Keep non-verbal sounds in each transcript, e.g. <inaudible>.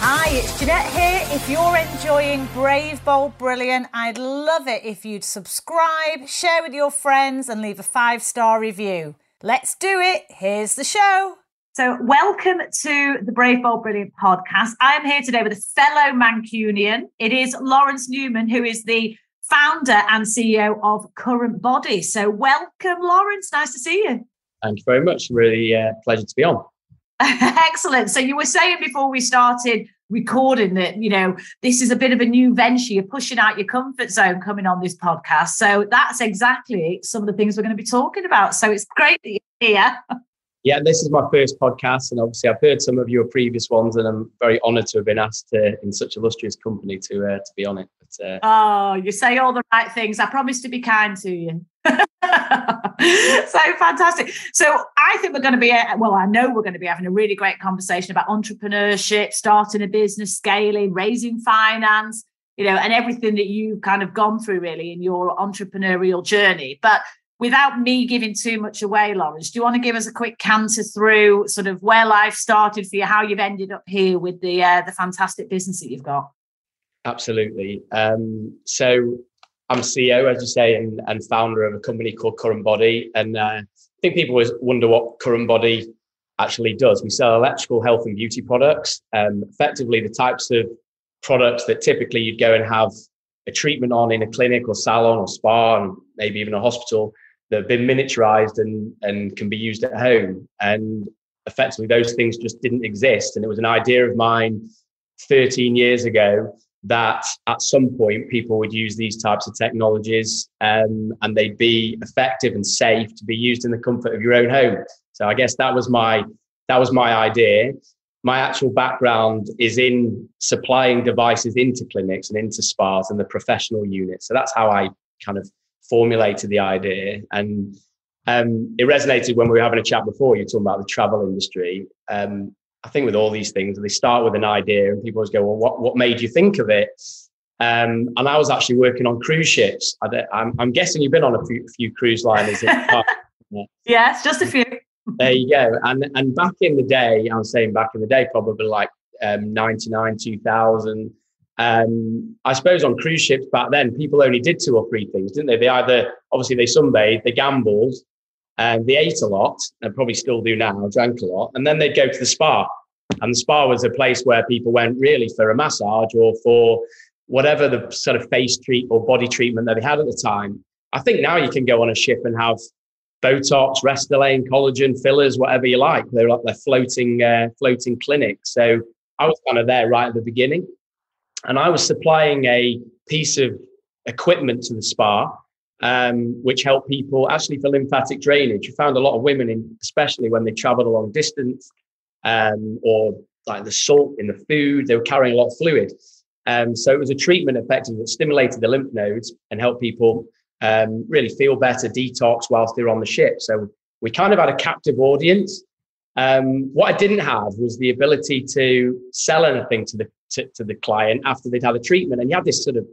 Hi, it's Jeanette here. If you're enjoying Brave, Bold, Brilliant, I'd love it if you'd subscribe, share with your friends, and leave a five star review. Let's do it. Here's the show. So, welcome to the Brave, Bold, Brilliant podcast. I am here today with a fellow Mancunian. It is Lawrence Newman, who is the founder and CEO of Current Body. So, welcome, Lawrence. Nice to see you. Thank you very much. Really uh, pleasure to be on. <laughs> Excellent. So, you were saying before we started recording that, you know, this is a bit of a new venture. You're pushing out your comfort zone coming on this podcast. So, that's exactly some of the things we're going to be talking about. So, it's great that you're here. <laughs> Yeah, this is my first podcast, and obviously I've heard some of your previous ones, and I'm very honoured to have been asked to, in such illustrious company to uh, to be on it. But, uh, oh, you say all the right things. I promise to be kind to you. <laughs> so fantastic. So I think we're going to be, well, I know we're going to be having a really great conversation about entrepreneurship, starting a business, scaling, raising finance, you know, and everything that you've kind of gone through really in your entrepreneurial journey. But without me giving too much away, Lawrence, do you want to give us a quick canter through sort of where life started for you, how you've ended up here with the uh, the fantastic business that you've got? Absolutely. Um, so I'm CEO, as you say, and, and founder of a company called Current Body. And uh, I think people always wonder what Current Body actually does. We sell electrical health and beauty products, um, effectively the types of products that typically you'd go and have a treatment on in a clinic or salon or spa and maybe even a hospital that have been miniaturized and, and can be used at home. And effectively, those things just didn't exist. And it was an idea of mine 13 years ago that at some point people would use these types of technologies um, and they'd be effective and safe to be used in the comfort of your own home. So I guess that was my that was my idea. My actual background is in supplying devices into clinics and into spas and the professional unit. So that's how I kind of formulated the idea. And um, it resonated when we were having a chat before. You were talking about the travel industry. Um, I think with all these things, they start with an idea, and people always go, "Well, what what made you think of it?" Um, and I was actually working on cruise ships. I, am guessing you've been on a few, few cruise liners. <laughs> yes, just a few. there you go. And and back in the day, I'm saying back in the day, probably like um, 99, 2000. Um, I suppose on cruise ships back then, people only did two or three things, didn't they? They either obviously they sunbathed, they gambled, and they ate a lot, and probably still do now, drank a lot, and then they'd go to the spa. And the spa was a place where people went really for a massage or for whatever the sort of face treat or body treatment that they had at the time. I think now you can go on a ship and have Botox, Restylane, collagen, fillers, whatever you like. They're like they're floating, uh, floating clinics. So I was kind of there right at the beginning and I was supplying a piece of equipment to the spa, um, which helped people actually for lymphatic drainage. We found a lot of women, in, especially when they traveled a long distance, um, or like the salt in the food, they were carrying a lot of fluid. Um, so it was a treatment effectively that stimulated the lymph nodes and helped people um, really feel better, detox whilst they're on the ship. So we kind of had a captive audience. Um, what I didn't have was the ability to sell anything to the to, to the client after they'd had a treatment. And you had this sort of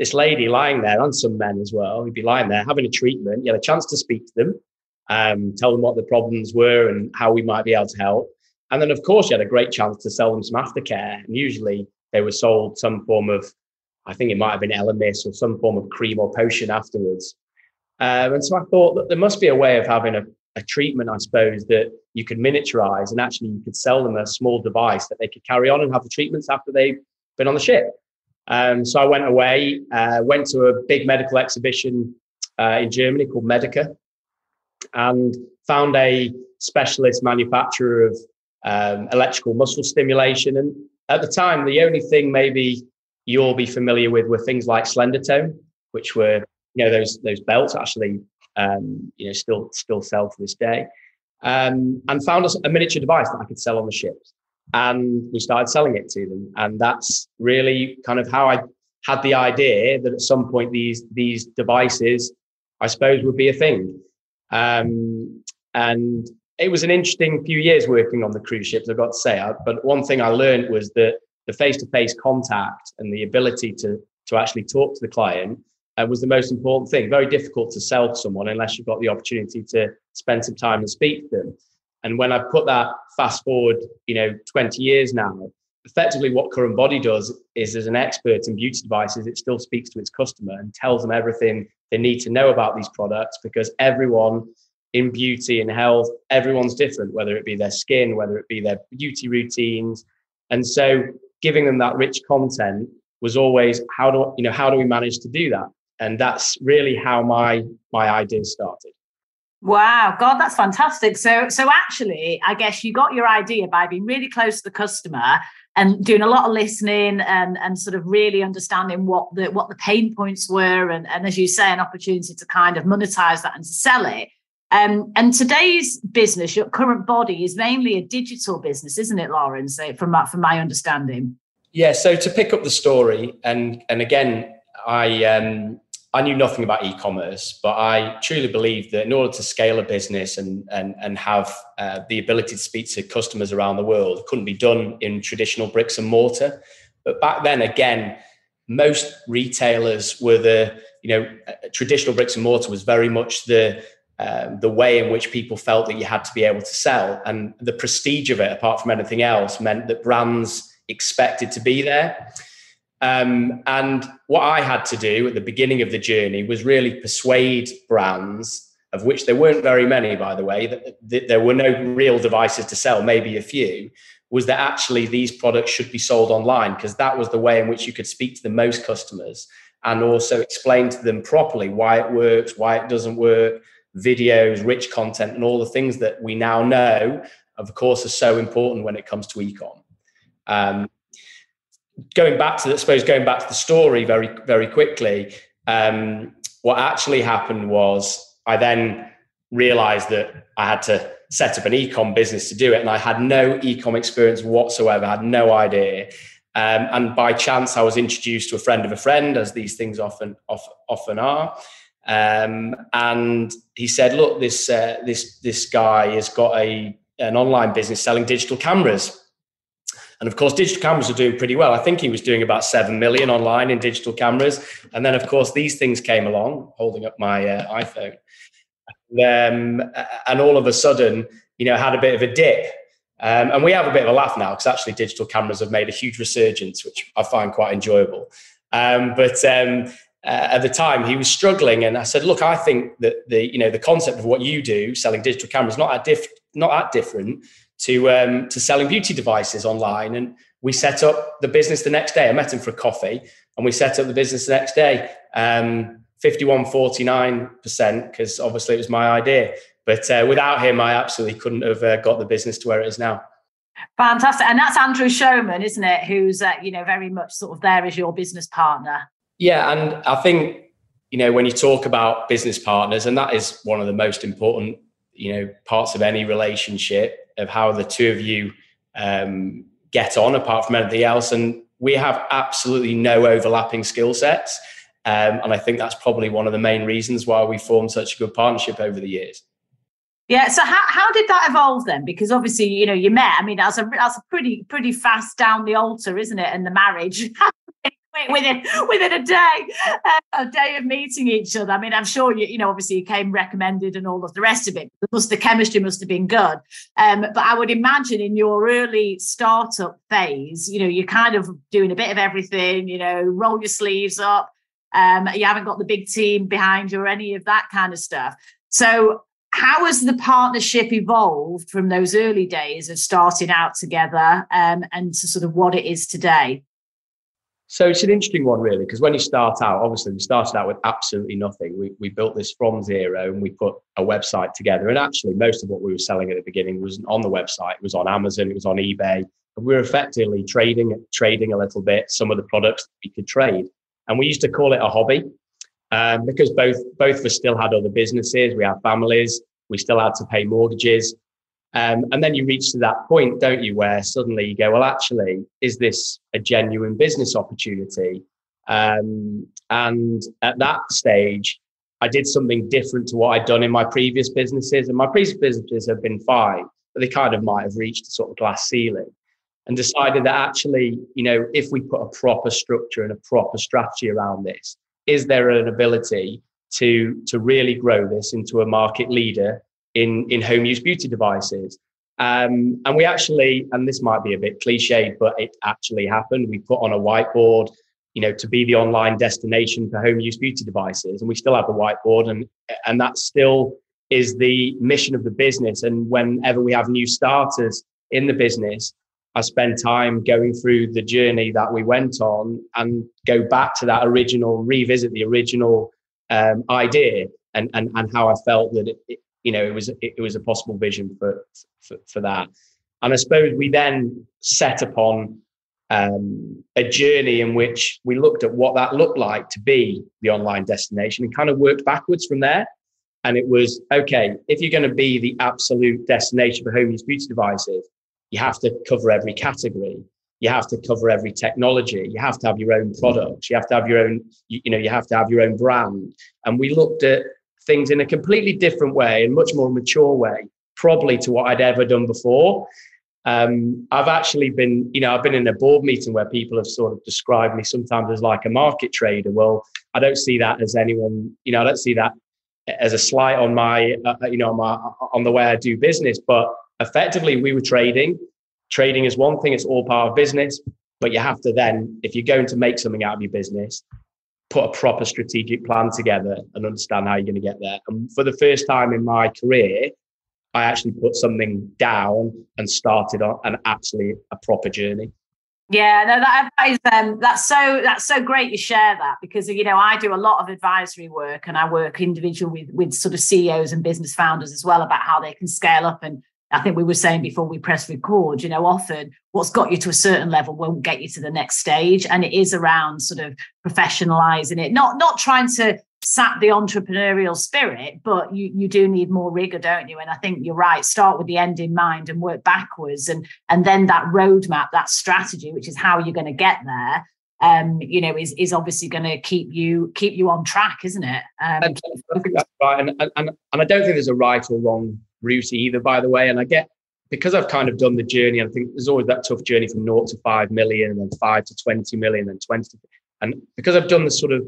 this lady lying there, and some men as well, who'd be lying there having a treatment. You had a chance to speak to them, um, tell them what the problems were and how we might be able to help. And then, of course, you had a great chance to sell them some aftercare. And usually they were sold some form of, I think it might have been Elemis or some form of cream or potion afterwards. Um, and so I thought that there must be a way of having a, a treatment, I suppose, that you could miniaturize and actually you could sell them a small device that they could carry on and have the treatments after they've been on the ship. Um, so I went away, uh, went to a big medical exhibition uh, in Germany called Medica and found a specialist manufacturer of um, electrical muscle stimulation. And at the time, the only thing maybe you'll be familiar with were things like Slendertone, which were you know those those belts actually um, you know, still still sell to this day. Um, and found a, a, miniature device that I could sell on the ships. And we started selling it to them. And that's really kind of how I had the idea that at some point these these devices, I suppose, would be a thing. Um, and it was an interesting few years working on the cruise ships, I've got to say. But one thing I learned was that the face-to-face contact and the ability to to actually talk to the client uh, was the most important thing. Very difficult to sell to someone unless you've got the opportunity to spend some time and speak to them. And when I put that fast forward, you know, 20 years now, effectively what Current Body does is as an expert in beauty devices, it still speaks to its customer and tells them everything they need to know about these products because everyone in beauty and health, everyone's different, whether it be their skin, whether it be their beauty routines. And so giving them that rich content was always how do you know how do we manage to do that? And that's really how my my idea started. Wow, God, that's fantastic. So, so actually, I guess you got your idea by being really close to the customer and doing a lot of listening and and sort of really understanding what the what the pain points were, and and as you say, an opportunity to kind of monetize that and to sell it. Um, and today's business, your current body, is mainly a digital business, isn't it, Lauren? Eh, from my, from my understanding. Yeah. So to pick up the story, and and again, I um, I knew nothing about e-commerce, but I truly believe that in order to scale a business and and and have uh, the ability to speak to customers around the world, it couldn't be done in traditional bricks and mortar. But back then, again, most retailers were the you know uh, traditional bricks and mortar was very much the uh, the way in which people felt that you had to be able to sell, and the prestige of it, apart from anything else, meant that brands expected to be there. Um, and what I had to do at the beginning of the journey was really persuade brands, of which there weren't very many, by the way, that, that there were no real devices to sell, maybe a few, was that actually these products should be sold online because that was the way in which you could speak to the most customers and also explain to them properly why it works, why it doesn't work, videos, rich content, and all the things that we now know, of course, are so important when it comes to ecom. Um, going back to, I suppose, going back to the story very, very quickly, um, what actually happened was I then realized that I had to set up an ecom business to do it. And I had no ecom experience whatsoever, I had no idea. Um, and by chance, I was introduced to a friend of a friend, as these things often, often, often are. Um, and he said, "Look, this uh, this this guy has got a an online business selling digital cameras." And of course, digital cameras are doing pretty well. I think he was doing about 7 million online in digital cameras. And then, of course, these things came along, holding up my uh, iPhone. And, um, and all of a sudden, you know, had a bit of a dip. Um, and we have a bit of a laugh now because actually digital cameras have made a huge resurgence, which I find quite enjoyable. Um, but um, uh, at the time, he was struggling, and I said, "Look, I think that the you know the concept of what you do, selling digital cameras, not that diff- not that different to um, to selling beauty devices online. And we set up the business the next day. I met him for a coffee, and we set up the business the next day. Um, 51 49% because obviously it was my idea but uh, without him i absolutely couldn't have uh, got the business to where it is now fantastic and that's andrew showman isn't it who's uh, you know very much sort of there as your business partner yeah and i think you know when you talk about business partners and that is one of the most important you know parts of any relationship of how the two of you um, get on apart from anything else and we have absolutely no overlapping skill sets um, and i think that's probably one of the main reasons why we formed such a good partnership over the years yeah. So how, how did that evolve then? Because obviously, you know, you met. I mean, that's a that's a pretty pretty fast down the altar, isn't it? And the marriage <laughs> within <laughs> within a day, uh, a day of meeting each other. I mean, I'm sure you, you know, obviously you came recommended and all of the rest of it. Must, the chemistry must have been good. Um, but I would imagine in your early startup phase, you know, you're kind of doing a bit of everything. You know, roll your sleeves up. Um, you haven't got the big team behind you or any of that kind of stuff. So how has the partnership evolved from those early days of starting out together um, and to sort of what it is today? So it's an interesting one, really, because when you start out, obviously we started out with absolutely nothing. We, we built this from zero and we put a website together. And actually, most of what we were selling at the beginning wasn't on the website. It was on Amazon, it was on eBay. And we were effectively trading, trading a little bit some of the products we could trade. And we used to call it a hobby um, because both both of us still had other businesses. We had families. We still had to pay mortgages. Um, and then you reach to that point, don't you, where suddenly you go, well, actually, is this a genuine business opportunity? Um, and at that stage, I did something different to what I'd done in my previous businesses. And my previous businesses have been fine, but they kind of might have reached a sort of glass ceiling and decided that actually, you know, if we put a proper structure and a proper strategy around this, is there an ability to, to really grow this into a market leader in, in home use beauty devices. Um, and we actually, and this might be a bit cliched, but it actually happened. We put on a whiteboard, you know, to be the online destination for home use beauty devices. And we still have the whiteboard and, and that still is the mission of the business. And whenever we have new starters in the business, I spend time going through the journey that we went on and go back to that original, revisit the original um, idea and, and, and how I felt that it, you know, it was it, was a possible vision for, for, for that. And I suppose we then set upon um, a journey in which we looked at what that looked like to be the online destination and kind of worked backwards from there. And it was okay, if you're going to be the absolute destination for home use beauty devices, you have to cover every category. You have to cover every technology. You have to have your own products. You have to have your own, you, you know, you have to have your own brand. And we looked at things in a completely different way and much more mature way, probably to what I'd ever done before. Um, I've actually been, you know, I've been in a board meeting where people have sort of described me sometimes as like a market trader. Well, I don't see that as anyone, you know, I don't see that as a slight on my, uh, you know, on, my, on the way I do business. But effectively, we were trading. Trading is one thing; it's all part of business. But you have to then, if you're going to make something out of your business, put a proper strategic plan together and understand how you're going to get there. And for the first time in my career, I actually put something down and started on an actually a proper journey. Yeah, no, that, that is um, that's so that's so great you share that because you know I do a lot of advisory work and I work individual with with sort of CEOs and business founders as well about how they can scale up and I think we were saying before we press record, you know, often what's got you to a certain level won't get you to the next stage. And it is around sort of professionalizing it, not not trying to sap the entrepreneurial spirit, but you you do need more rigor, don't you? And I think you're right. Start with the end in mind and work backwards, and and then that roadmap, that strategy, which is how you're going to get there. Um, you know, is is obviously going to keep you keep you on track, isn't it? Um, right, and, and and I don't think there's a right or wrong route either, by the way. And I get because I've kind of done the journey. I think there's always that tough journey from naught to five million, and then five to twenty million, and twenty. And because I've done the sort of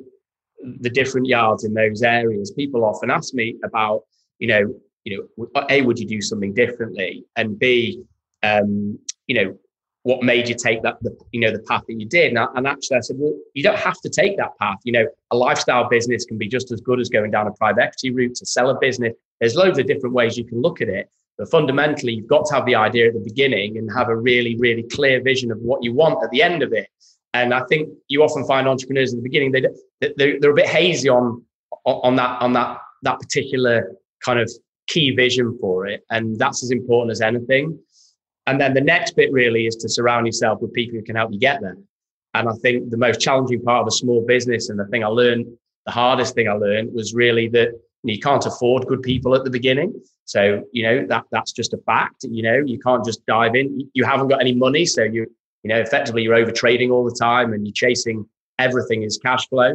the different yards in those areas, people often ask me about, you know, you know, a would you do something differently, and b, um, you know, what made you take that, the, you know, the path that you did. And, I, and actually, I said, well, you don't have to take that path. You know, a lifestyle business can be just as good as going down a private equity route to sell a business. There's loads of different ways you can look at it. But fundamentally, you've got to have the idea at the beginning and have a really, really clear vision of what you want at the end of it. And I think you often find entrepreneurs in the beginning they they're, they're a bit hazy on on that on that that particular kind of key vision for it, and that's as important as anything. And then the next bit really is to surround yourself with people who can help you get there. And I think the most challenging part of a small business and the thing I learned, the hardest thing I learned was really that you can't afford good people at the beginning. So, you know, that that's just a fact. You know, you can't just dive in. You haven't got any money. So you, you know, effectively you're over trading all the time and you're chasing everything is cash flow.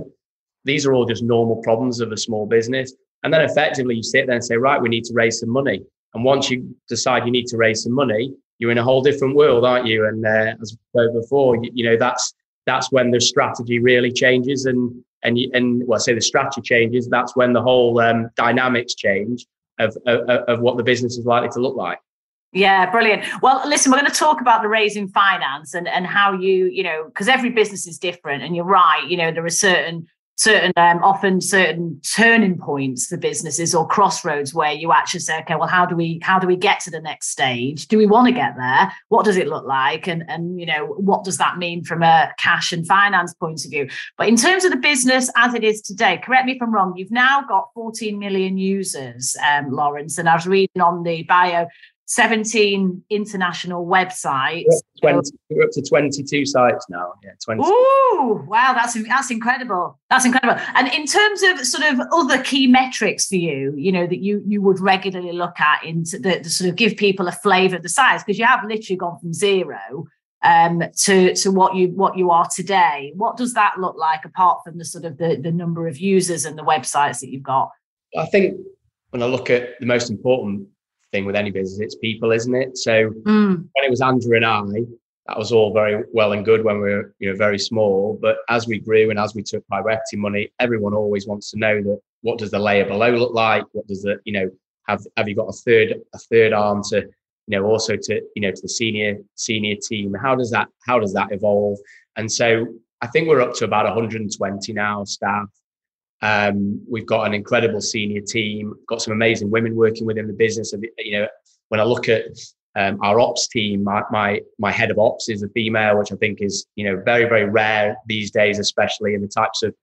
These are all just normal problems of a small business. And then effectively you sit there and say, right, we need to raise some money. And once you decide you need to raise some money, you're in a whole different world, aren't you? And uh, as I said before, you, you, know that's that's when the strategy really changes, and and you, and well, say the strategy changes. That's when the whole um, dynamics change of, of of what the business is likely to look like. Yeah, brilliant. Well, listen, we're going to talk about the raising finance and and how you you know because every business is different, and you're right. You know there are certain certain um, often certain turning points for businesses or crossroads where you actually say okay well how do we how do we get to the next stage? Do we want to get there? What does it look like? And and you know what does that mean from a cash and finance point of view? But in terms of the business as it is today correct me if i'm wrong you've now got 14 million users um, lawrence and i was reading on the bio 17 international websites. We're up, 20, we're up to 22 sites now. Yeah, 20. Ooh, wow, that's that's incredible. That's incredible. And in terms of sort of other key metrics for you, you know, that you you would regularly look at in the, the sort of give people a flavour of the size, because you have literally gone from zero um, to to what you what you are today. What does that look like apart from the sort of the, the number of users and the websites that you've got? I think when I look at the most important thing with any business, it's people, isn't it? So mm. when it was Andrew and I, that was all very well and good when we were you know very small. But as we grew and as we took private equity money, everyone always wants to know that what does the layer below look like? What does the you know have have you got a third a third arm to you know also to you know to the senior senior team? How does that how does that evolve? And so I think we're up to about 120 now staff. Um, we've got an incredible senior team, got some amazing women working within the business. And, you know, when I look at um, our ops team, my, my, my head of ops is a female, which I think is, you know, very, very rare these days, especially in the types of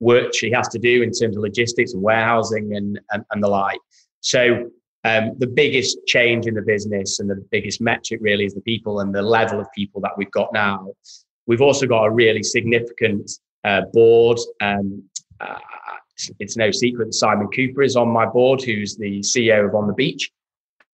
work she has to do in terms of logistics and warehousing and, and, and the like. So um, the biggest change in the business and the biggest metric really is the people and the level of people that we've got now. We've also got a really significant uh, board. Um, uh, it's no secret that Simon Cooper is on my board, who's the CEO of On the Beach.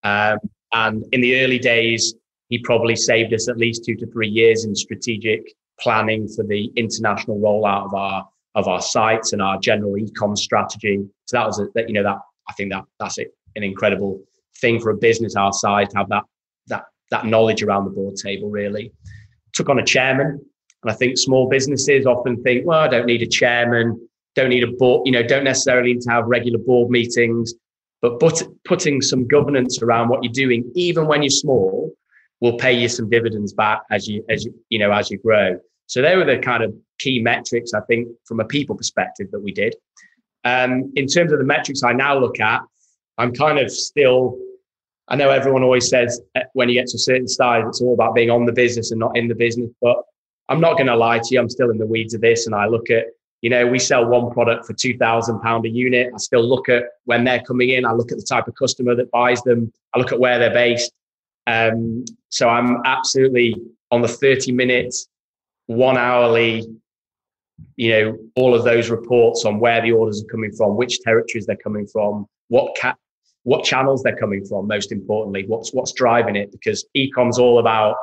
Um, and in the early days, he probably saved us at least two to three years in strategic planning for the international rollout of our of our sites and our general e-com strategy. So that was a, that you know that I think that that's it, an incredible thing for a business our size to have that that that knowledge around the board table. Really took on a chairman, and I think small businesses often think, well, I don't need a chairman don't need a board, you know, don't necessarily need to have regular board meetings, but put, putting some governance around what you're doing, even when you're small, will pay you some dividends back as you, as you, you know, as you grow. So they were the kind of key metrics, I think, from a people perspective that we did. Um, in terms of the metrics I now look at, I'm kind of still, I know everyone always says uh, when you get to a certain size, it's all about being on the business and not in the business, but I'm not going to lie to you. I'm still in the weeds of this and I look at you know, we sell one product for two thousand pound a unit. I still look at when they're coming in. I look at the type of customer that buys them. I look at where they're based. Um, so I'm absolutely on the thirty minutes, one hourly. You know, all of those reports on where the orders are coming from, which territories they're coming from, what cat, what channels they're coming from. Most importantly, what's what's driving it? Because ecom's all about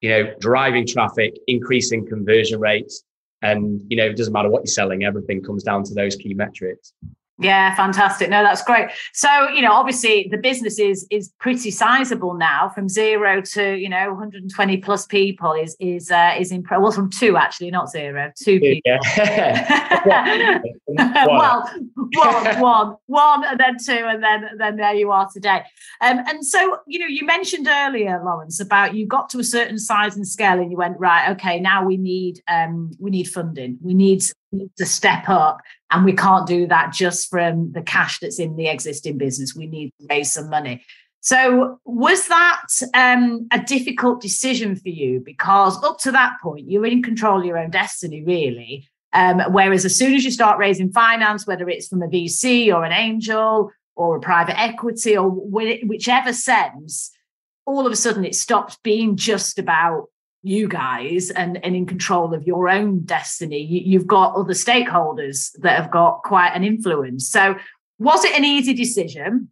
you know driving traffic, increasing conversion rates, and you know, it doesn't matter what you're selling, everything comes down to those key metrics. Yeah, fantastic. No, that's great. So, you know, obviously the business is is pretty sizable now from zero to, you know, 120 plus people is is uh, is in well from two actually, not zero, two people. Yeah. <laughs> <laughs> well, one, one, one, and then two, and then then there you are today. Um, and so, you know, you mentioned earlier, Lawrence, about you got to a certain size and scale and you went, right, okay, now we need um we need funding. We need to step up and we can't do that just from the cash that's in the existing business. We need to raise some money. So was that um, a difficult decision for you? Because up to that point you're in control of your own destiny really. Um, whereas as soon as you start raising finance whether it's from a vc or an angel or a private equity or whichever sense all of a sudden it stops being just about you guys and, and in control of your own destiny. You, have got other stakeholders that have got quite an influence. So, was it an easy decision?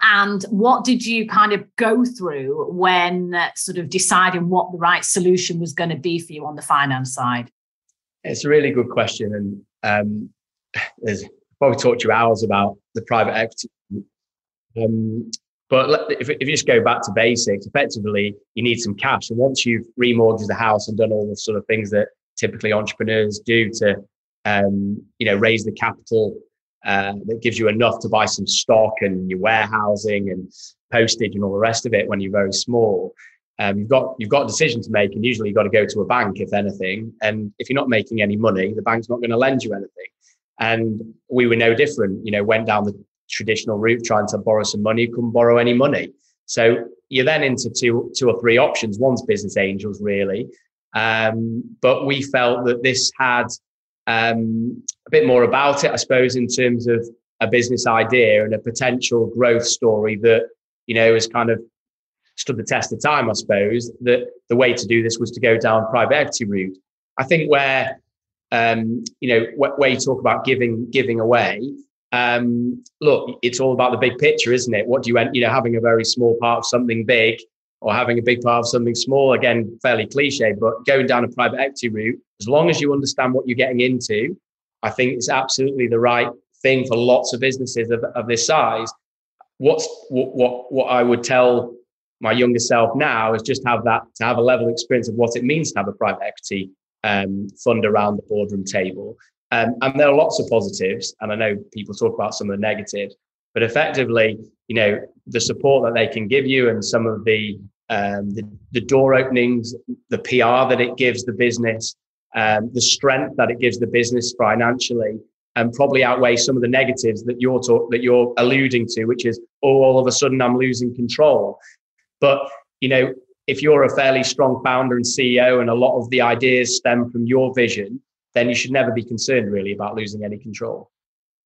And what did you kind of go through when uh, sort of deciding what the right solution was going to be for you on the finance side? It's a really good question. And um, there's probably talked to you hours about the private equity. Um, but if, if you just go back to basics, effectively, you need some cash. And once you've remortgaged the house and done all the sort of things that typically entrepreneurs do to, um, you know, raise the capital uh, that gives you enough to buy some stock and your warehousing and postage and all the rest of it when you're very small. Um, you've got you've got a decision to make, and usually you've got to go to a bank if anything. And if you're not making any money, the bank's not going to lend you anything. And we were no different. You know, went down the traditional route, trying to borrow some money, you couldn't borrow any money. So you're then into two, two or three options. One's business angels, really. Um, but we felt that this had um, a bit more about it, I suppose, in terms of a business idea and a potential growth story that, you know, has kind of stood the test of time, I suppose, that the way to do this was to go down private equity route. I think where um, you know where you talk about giving giving away, um, look, it's all about the big picture, isn't it? What do you end, you know, having a very small part of something big or having a big part of something small, again, fairly cliche, but going down a private equity route, as long as you understand what you're getting into, I think it's absolutely the right thing for lots of businesses of, of this size. What's what, what what I would tell my younger self now is just have that to have a level of experience of what it means to have a private equity um, fund around the boardroom table um, and there are lots of positives, and I know people talk about some of the negatives, but effectively, you know, the support that they can give you and some of the um, the, the, door openings, the PR that it gives the business, um, the strength that it gives the business financially, and probably outweigh some of the negatives that you're talk, that you're alluding to, which is oh, all of a sudden I'm losing control. But you know, if you're a fairly strong founder and CEO, and a lot of the ideas stem from your vision, then you should never be concerned really about losing any control.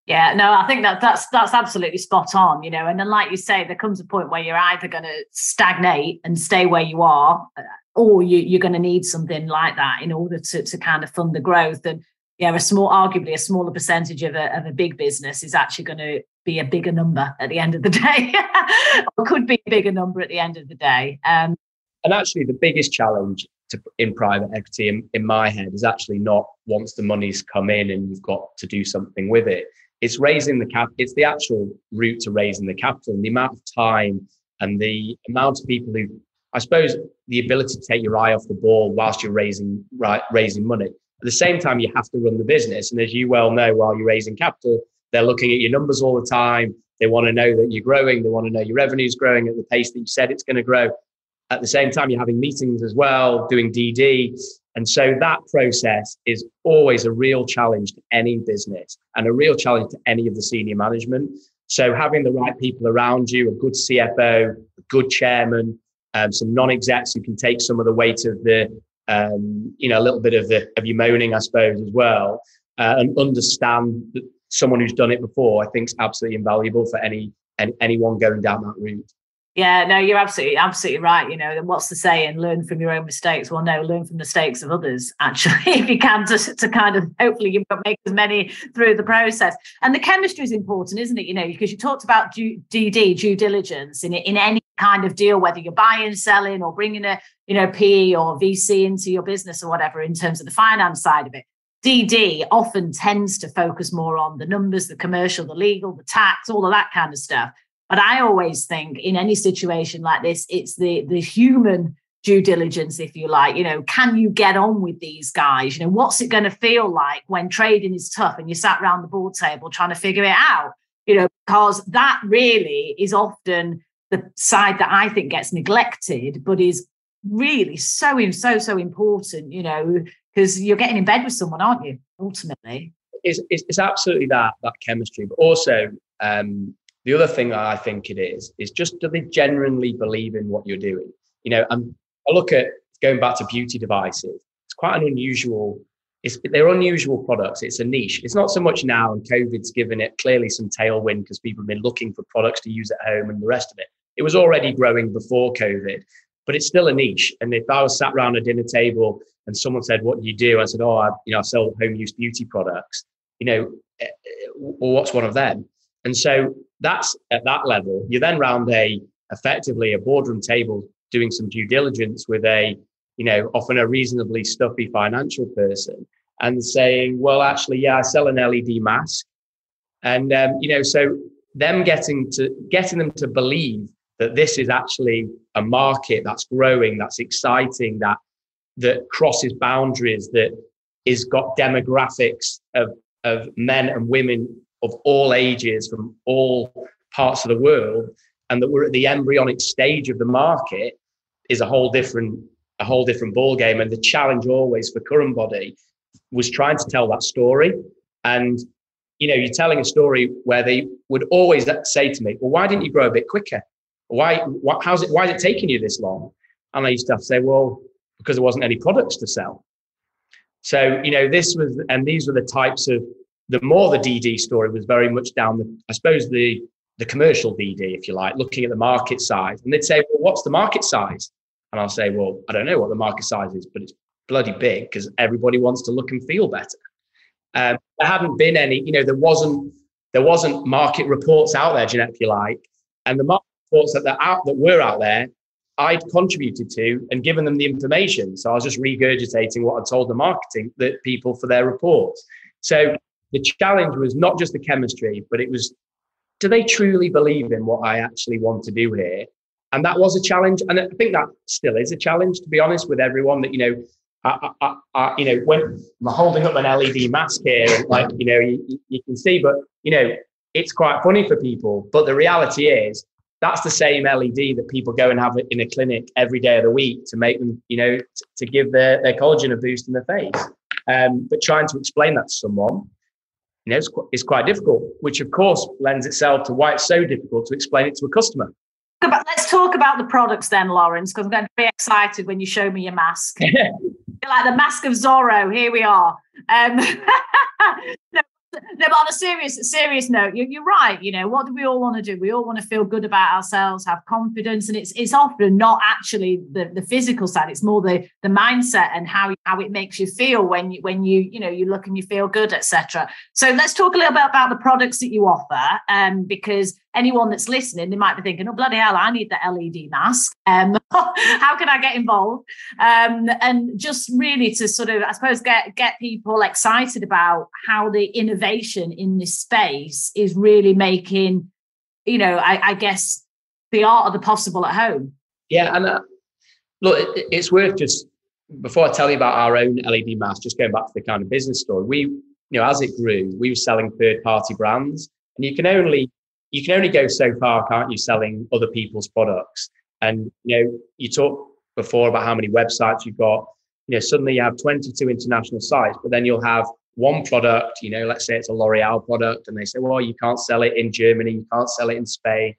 Yeah, no, I think that that's that's absolutely spot on, you know. And then, like you say, there comes a point where you're either going to stagnate and stay where you are, uh, or you, you're going to need something like that in order to to kind of fund the growth. And yeah, a small, arguably a smaller percentage of a of a big business is actually going to be a bigger number at the end of the <laughs> day, or could be a bigger number at the end of the day. Um, and actually, the biggest challenge to, in private equity in, in my head is actually not once the money's come in and you've got to do something with it. It's raising the cap. It's the actual route to raising the capital and the amount of time and the amount of people who, I suppose, the ability to take your eye off the ball whilst you're raising right, raising money. At the same time, you have to run the business, and as you well know, while you're raising capital, they're looking at your numbers all the time. They want to know that you're growing. They want to know your revenue's growing at the pace that you said it's going to grow. At the same time, you're having meetings as well, doing DD. And so that process is always a real challenge to any business and a real challenge to any of the senior management. So having the right people around you, a good CFO, a good chairman, um, some non-execs who can take some of the weight of the, um, you know, a little bit of the of your moaning, I suppose, as well, uh, and understand that someone who's done it before. I think is absolutely invaluable for any, any anyone going down that route. Yeah, no, you're absolutely absolutely right. You know, what's the saying? Learn from your own mistakes. Well, no, learn from the mistakes of others. <laughs> Actually, if you can, to, to kind of hopefully you make as many through the process. And the chemistry is important, isn't it? You know, because you talked about DD, due diligence, in in any kind of deal, whether you're buying, selling, or bringing a you know PE or VC into your business or whatever, in terms of the finance side of it. DD often tends to focus more on the numbers, the commercial, the legal, the tax, all of that kind of stuff. But I always think in any situation like this, it's the the human due diligence, if you like. You know, can you get on with these guys? You know, what's it going to feel like when trading is tough and you sat around the board table trying to figure it out? You know, because that really is often the side that I think gets neglected, but is really so so so important. You know, because you're getting in bed with someone, aren't you? Ultimately, it's, it's, it's absolutely that that chemistry, but also um, the other thing that I think it is, is just do they genuinely believe in what you're doing? You know, and I look at going back to beauty devices, it's quite an unusual, it's, they're unusual products. It's a niche. It's not so much now, and COVID's given it clearly some tailwind because people have been looking for products to use at home and the rest of it. It was already growing before COVID, but it's still a niche. And if I was sat around a dinner table and someone said, "What do you do?" I said, "Oh, I, you know, I sell home use beauty products." You know, eh, eh, well, what's one of them? And so that's at that level. You then round a effectively a boardroom table doing some due diligence with a, you know, often a reasonably stuffy financial person and saying, well, actually, yeah, I sell an LED mask. And, um, you know, so them getting to getting them to believe that this is actually a market that's growing, that's exciting, that that crosses boundaries, that is got demographics of of men and women of all ages from all parts of the world and that we're at the embryonic stage of the market is a whole different a whole different ball game and the challenge always for current body was trying to tell that story. And you know you're telling a story where they would always say to me well why didn't you grow a bit quicker? Why what, how's it why is it taking you this long? And i used to have to say well because there wasn't any products to sell. So you know this was and these were the types of the more the DD story was very much down the, I suppose the the commercial DD, if you like, looking at the market size. And they'd say, well, what's the market size? And I'll say, well, I don't know what the market size is, but it's bloody big because everybody wants to look and feel better. Um, there hadn't been any, you know, there wasn't there wasn't market reports out there, Jeanette, if you like, and the market reports that out that were out there, I'd contributed to and given them the information. So I was just regurgitating what I told the marketing that people for their reports. So the challenge was not just the chemistry, but it was, do they truly believe in what I actually want to do here? And that was a challenge, and I think that still is a challenge, to be honest, with everyone. That you know, I, I, I, you know, when I'm holding up an LED mask here, like you know, you, you can see, but you know, it's quite funny for people. But the reality is, that's the same LED that people go and have in a clinic every day of the week to make them, you know, t- to give their, their collagen a boost in the face. Um, but trying to explain that to someone, you know, it's, qu- it's quite difficult, which of course lends itself to why it's so difficult to explain it to a customer. Let's talk about the products then, Lawrence, because I'm going to be excited when you show me your mask. <laughs> like the mask of Zorro. Here we are. Um, <laughs> no, no, but on a serious serious note, you're, you're right. You know, what do we all want to do? We all want to feel good about ourselves, have confidence, and it's it's often not actually the, the physical side. It's more the the mindset and how how it makes you feel when you when you you know you look and you feel good, etc. So let's talk a little bit about the products that you offer, um, because anyone that's listening, they might be thinking, "Oh bloody hell, I need the LED mask. Um, <laughs> how can I get involved?" Um, and just really to sort of, I suppose, get get people excited about how the innovation in this space is really making, you know, I, I guess the art of the possible at home. Yeah, and uh, look, it, it's worth just before I tell you about our own LED mask, just going back to the kind of business story. We, you know, as it grew, we were selling third party brands, and you can only you can only go so far, can't you, selling other people's products? And you know, you talked before about how many websites you've got. You know, suddenly you have 22 international sites, but then you'll have one product. You know, let's say it's a L'Oreal product, and they say, well, you can't sell it in Germany, you can't sell it in Spain.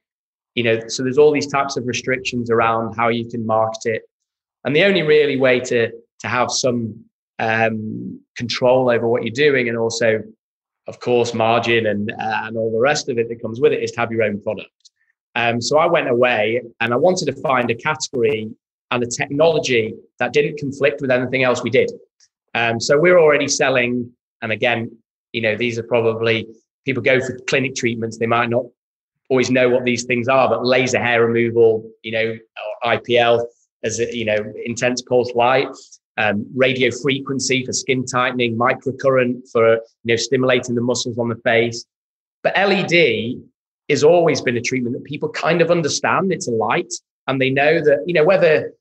You know, so there's all these types of restrictions around how you can market it. And the only really way to to have some um, control over what you're doing and also of course, margin and uh, and all the rest of it that comes with it is to have your own product. Um, so I went away and I wanted to find a category and a technology that didn't conflict with anything else we did. Um, so we're already selling, and again, you know, these are probably people go for clinic treatments. They might not always know what these things are, but laser hair removal, you know, IPL as you know, intense pulse light, um, radio frequency for skin tightening, microcurrent for you know stimulating the muscles on the face. But LED has always been a treatment that people kind of understand. It's a light, and they know that you know whether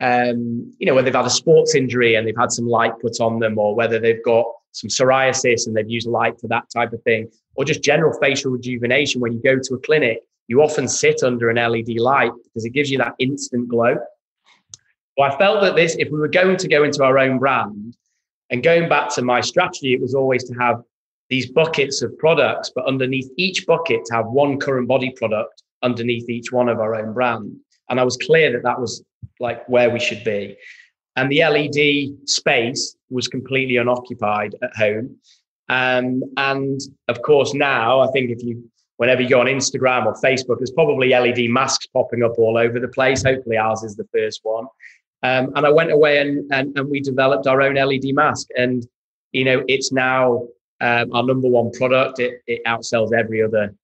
um, you know whether they've had a sports injury and they've had some light put on them, or whether they've got some psoriasis and they've used light for that type of thing, or just general facial rejuvenation. When you go to a clinic, you often sit under an LED light because it gives you that instant glow. Well, I felt that this, if we were going to go into our own brand and going back to my strategy, it was always to have these buckets of products, but underneath each bucket to have one current body product underneath each one of our own brand. And I was clear that that was like where we should be. And the LED space was completely unoccupied at home. Um, and of course, now I think if you, whenever you go on Instagram or Facebook, there's probably LED masks popping up all over the place. Hopefully, ours is the first one. Um, and I went away and, and, and we developed our own LED mask. And, you know, it's now um, our number one product. It, it outsells every other,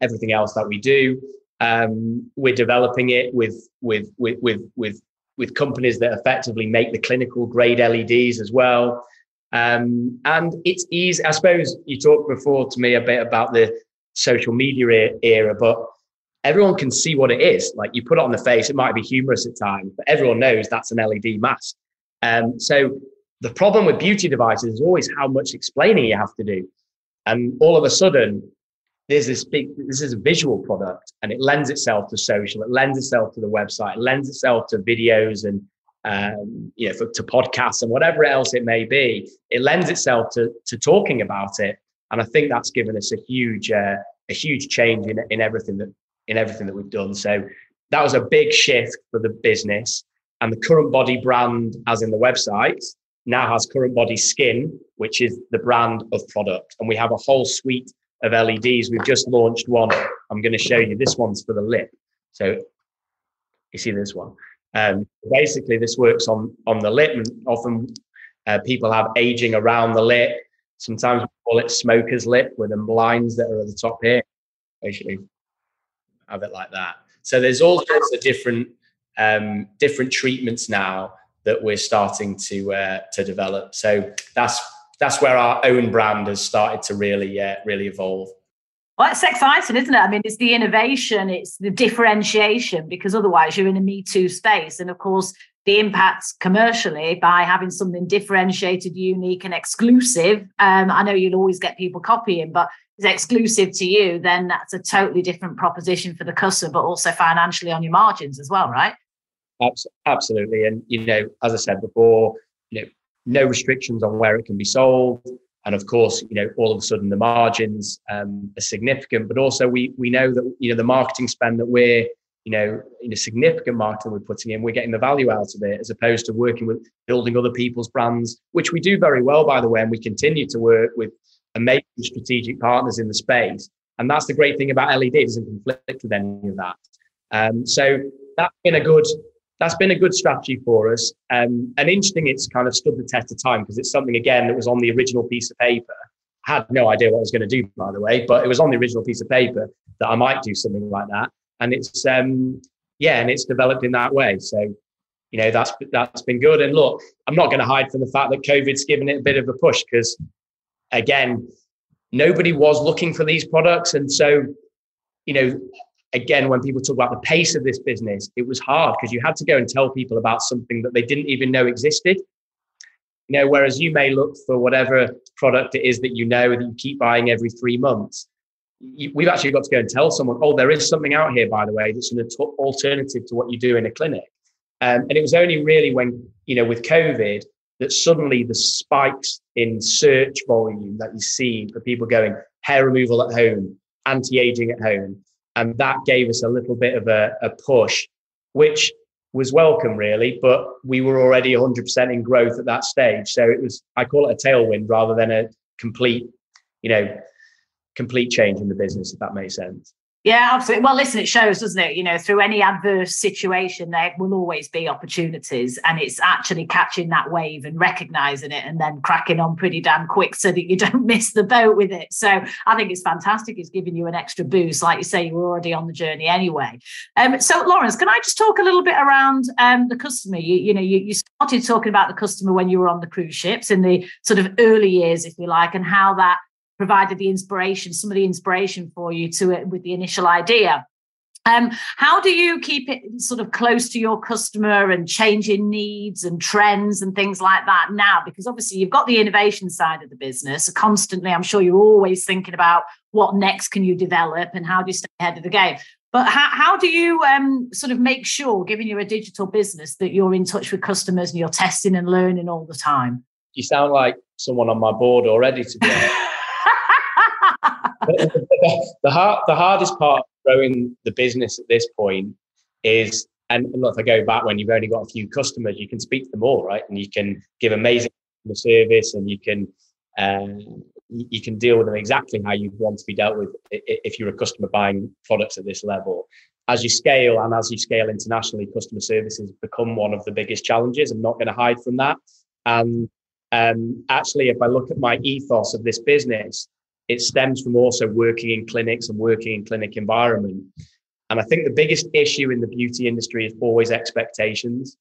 everything else that we do. Um, we're developing it with, with, with, with, with, with companies that effectively make the clinical grade LEDs as well. Um, and it's easy. I suppose you talked before to me a bit about the social media era, but everyone can see what it is. Like you put it on the face, it might be humorous at times, but everyone knows that's an LED mask. Um, so the problem with beauty devices is always how much explaining you have to do. And all of a sudden, there's this big, this is a visual product and it lends itself to social, it lends itself to the website, it lends itself to videos and, um, you know, for, to podcasts and whatever else it may be. It lends itself to, to talking about it. And I think that's given us a huge, uh, a huge change in, in everything that in everything that we've done. So that was a big shift for the business. And the current body brand, as in the website, now has current body skin, which is the brand of product. And we have a whole suite of LEDs. We've just launched one I'm going to show you. This one's for the lip. So you see this one. Um, basically, this works on on the lip, and often uh, people have aging around the lip. Sometimes we call it smoker's lip with the lines that are at the top here. Basically, have it like that. So there's all sorts of different um, different treatments now that we're starting to uh, to develop. So that's that's where our own brand has started to really uh, really evolve. Well, it's exciting, isn't it? I mean, it's the innovation, it's the differentiation, because otherwise you're in a Me Too space. And of course, the impact commercially by having something differentiated, unique, and exclusive. Um, I know you'll always get people copying, but it's exclusive to you, then that's a totally different proposition for the customer, but also financially on your margins as well, right? Absolutely. And, you know, as I said before, you know, no restrictions on where it can be sold. And of course, you know, all of a sudden the margins um, are significant, but also we we know that you know the marketing spend that we're you know in a significant marketing we're putting in, we're getting the value out of it as opposed to working with building other people's brands, which we do very well by the way, and we continue to work with amazing strategic partners in the space. And that's the great thing about LED; it doesn't conflict with any of that. Um, so that's been a good that's been a good strategy for us. Um, and interesting, it's kind of stood the test of time because it's something again that was on the original piece of paper. I had no idea what I was going to do, by the way, but it was on the original piece of paper that I might do something like that. And it's um, yeah, and it's developed in that way. So you know that's that's been good. And look, I'm not going to hide from the fact that COVID's given it a bit of a push because again, nobody was looking for these products, and so you know again, when people talk about the pace of this business, it was hard because you had to go and tell people about something that they didn't even know existed. You know, whereas you may look for whatever product it is that you know that you keep buying every three months. We've actually got to go and tell someone, oh, there is something out here, by the way, that's an alternative to what you do in a clinic. Um, and it was only really when, you know, with COVID that suddenly the spikes in search volume that you see for people going hair removal at home, anti aging at home, and that gave us a little bit of a, a push, which was welcome, really. But we were already 100% in growth at that stage. So it was, I call it a tailwind rather than a complete, you know, complete change in the business, if that makes sense. Yeah, absolutely. Well, listen, it shows, doesn't it? You know, through any adverse situation, there will always be opportunities. And it's actually catching that wave and recognizing it and then cracking on pretty damn quick so that you don't <laughs> miss the boat with it. So I think it's fantastic. It's giving you an extra boost. Like you say, you were already on the journey anyway. Um, so, Lawrence, can I just talk a little bit around um, the customer? You, you know, you, you started talking about the customer when you were on the cruise ships in the sort of early years, if you like, and how that provided the inspiration, some of the inspiration for you to it with the initial idea. Um, how do you keep it sort of close to your customer and changing needs and trends and things like that now? Because obviously you've got the innovation side of the business. Constantly, I'm sure you're always thinking about what next can you develop and how do you stay ahead of the game. But how, how do you um, sort of make sure, given you're a digital business, that you're in touch with customers and you're testing and learning all the time? You sound like someone on my board already, to the, hard, the hardest part of growing the business at this point is, and look, if I go back when you've only got a few customers, you can speak to them all, right? And you can give amazing service and you can, uh, you can deal with them exactly how you want to be dealt with if you're a customer buying products at this level. As you scale and as you scale internationally, customer services become one of the biggest challenges. I'm not going to hide from that. And um, actually, if I look at my ethos of this business, it stems from also working in clinics and working in clinic environment. And I think the biggest issue in the beauty industry is always expectations.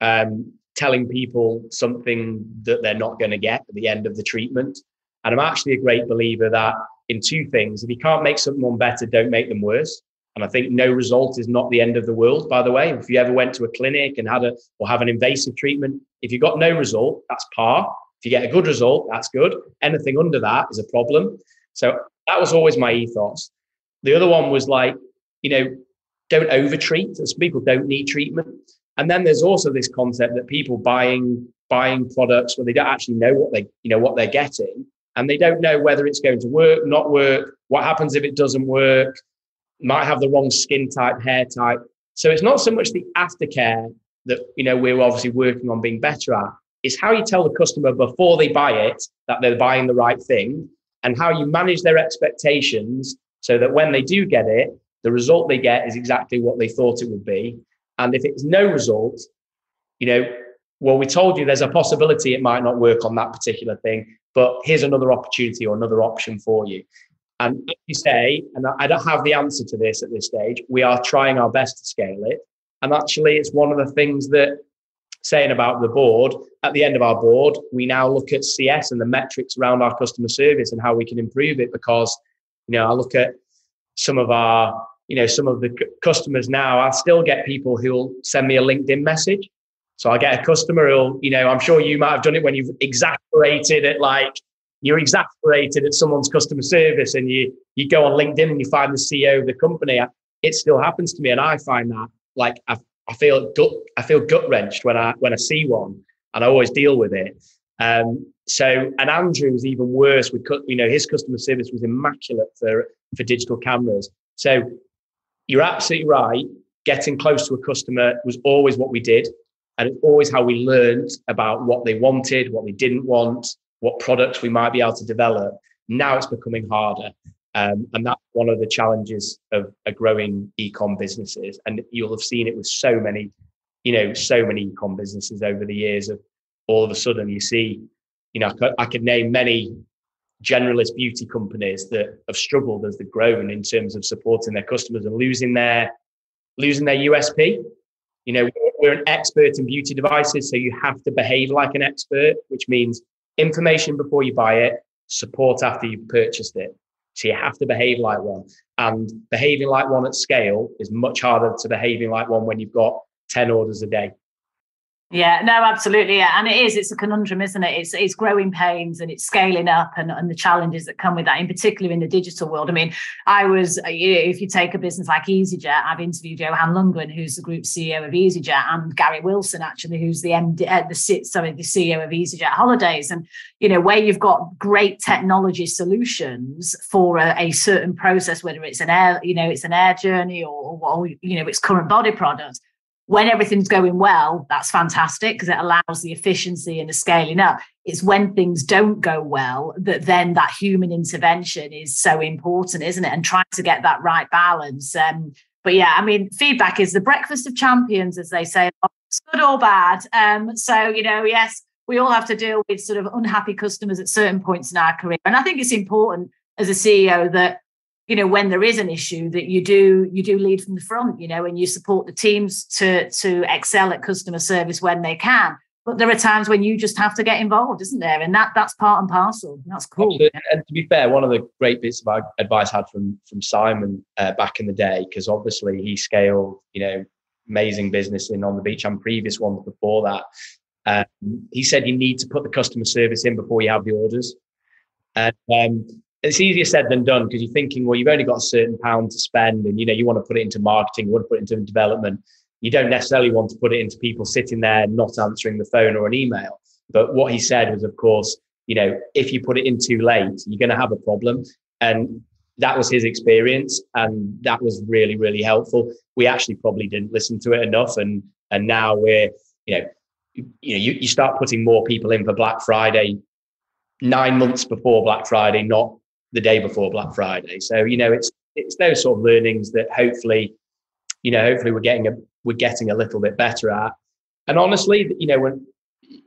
Um, telling people something that they're not going to get at the end of the treatment. And I'm actually a great believer that in two things, if you can't make someone better, don't make them worse. And I think no result is not the end of the world, by the way. If you ever went to a clinic and had a or have an invasive treatment, if you got no result, that's par. If you get a good result, that's good. Anything under that is a problem. So that was always my ethos. The other one was like, you know, don't overtreat. As people don't need treatment. And then there's also this concept that people buying buying products where they don't actually know what they you know what they're getting, and they don't know whether it's going to work, not work. What happens if it doesn't work? Might have the wrong skin type, hair type. So it's not so much the aftercare that you know we're obviously working on being better at is how you tell the customer before they buy it that they're buying the right thing and how you manage their expectations so that when they do get it, the result they get is exactly what they thought it would be. And if it's no result, you know, well, we told you there's a possibility it might not work on that particular thing, but here's another opportunity or another option for you. And as you say, and I don't have the answer to this at this stage, we are trying our best to scale it. And actually, it's one of the things that saying about the board, at the end of our board, we now look at CS and the metrics around our customer service and how we can improve it because, you know, I look at some of our, you know, some of the customers now, I still get people who'll send me a LinkedIn message. So I get a customer who'll, you know, I'm sure you might have done it when you've exasperated at like, you're exasperated at someone's customer service and you you go on LinkedIn and you find the CEO of the company. It still happens to me. And I find that like I I feel gut, I feel gut wrenched when I when I see one, and I always deal with it. Um, so, and Andrew was even worse with, you know, his customer service was immaculate for for digital cameras. So, you're absolutely right. Getting close to a customer was always what we did, and it's always how we learned about what they wanted, what they didn't want, what products we might be able to develop. Now it's becoming harder. Um, and that's one of the challenges of a growing e-com businesses. And you'll have seen it with so many, you know, so many e-com businesses over the years of all of a sudden you see, you know, I could, I could name many generalist beauty companies that have struggled as they've grown in terms of supporting their customers and losing their losing their USP. You know, we're an expert in beauty devices, so you have to behave like an expert, which means information before you buy it, support after you've purchased it. So you have to behave like one. And behaving like one at scale is much harder to behaving like one when you've got 10 orders a day. Yeah, no, absolutely. Yeah. And it is, it's a conundrum, isn't it? It's it's growing pains and it's scaling up and, and the challenges that come with that, in particular in the digital world. I mean, I was, uh, if you take a business like EasyJet, I've interviewed Johan Lundgren, who's the group CEO of EasyJet, and Garry Wilson, actually, who's the MD, uh, the sorry, the CEO of EasyJet Holidays. And, you know, where you've got great technology solutions for a, a certain process, whether it's an air, you know, it's an air journey or, or you know, it's current body product when everything's going well, that's fantastic because it allows the efficiency and the scaling up. It's when things don't go well that then that human intervention is so important, isn't it? And trying to get that right balance. Um, but yeah, I mean, feedback is the breakfast of champions, as they say, it's good or bad. Um, so, you know, yes, we all have to deal with sort of unhappy customers at certain points in our career. And I think it's important as a CEO that you know when there is an issue that you do you do lead from the front you know and you support the teams to to excel at customer service when they can. But there are times when you just have to get involved isn't there? And that that's part and parcel. That's cool. And, and to be fair one of the great bits of advice I had from from simon uh, back in the day because obviously he scaled you know amazing business in on the beach and previous ones before that. Um, he said you need to put the customer service in before you have the orders. And um, it's easier said than done because you're thinking, well, you've only got a certain pound to spend, and you know you want to put it into marketing, you want to put it into development. You don't necessarily want to put it into people sitting there not answering the phone or an email. But what he said was, of course, you know, if you put it in too late, you're going to have a problem. And that was his experience, and that was really, really helpful. We actually probably didn't listen to it enough, and and now we're, you know, you, know, you, you start putting more people in for Black Friday nine months before Black Friday, not the day before Black Friday. So you know, it's it's those sort of learnings that hopefully, you know, hopefully we're getting a we're getting a little bit better at. And honestly, you know, when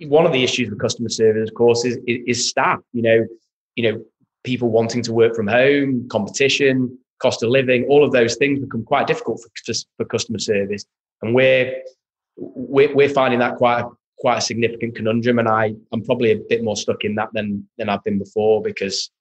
one of the issues with customer service, of course, is is staff. You know, you know, people wanting to work from home, competition, cost of living, all of those things become quite difficult for for customer service, and we're we're, we're finding that quite a, quite a significant conundrum. And I I'm probably a bit more stuck in that than than I've been before because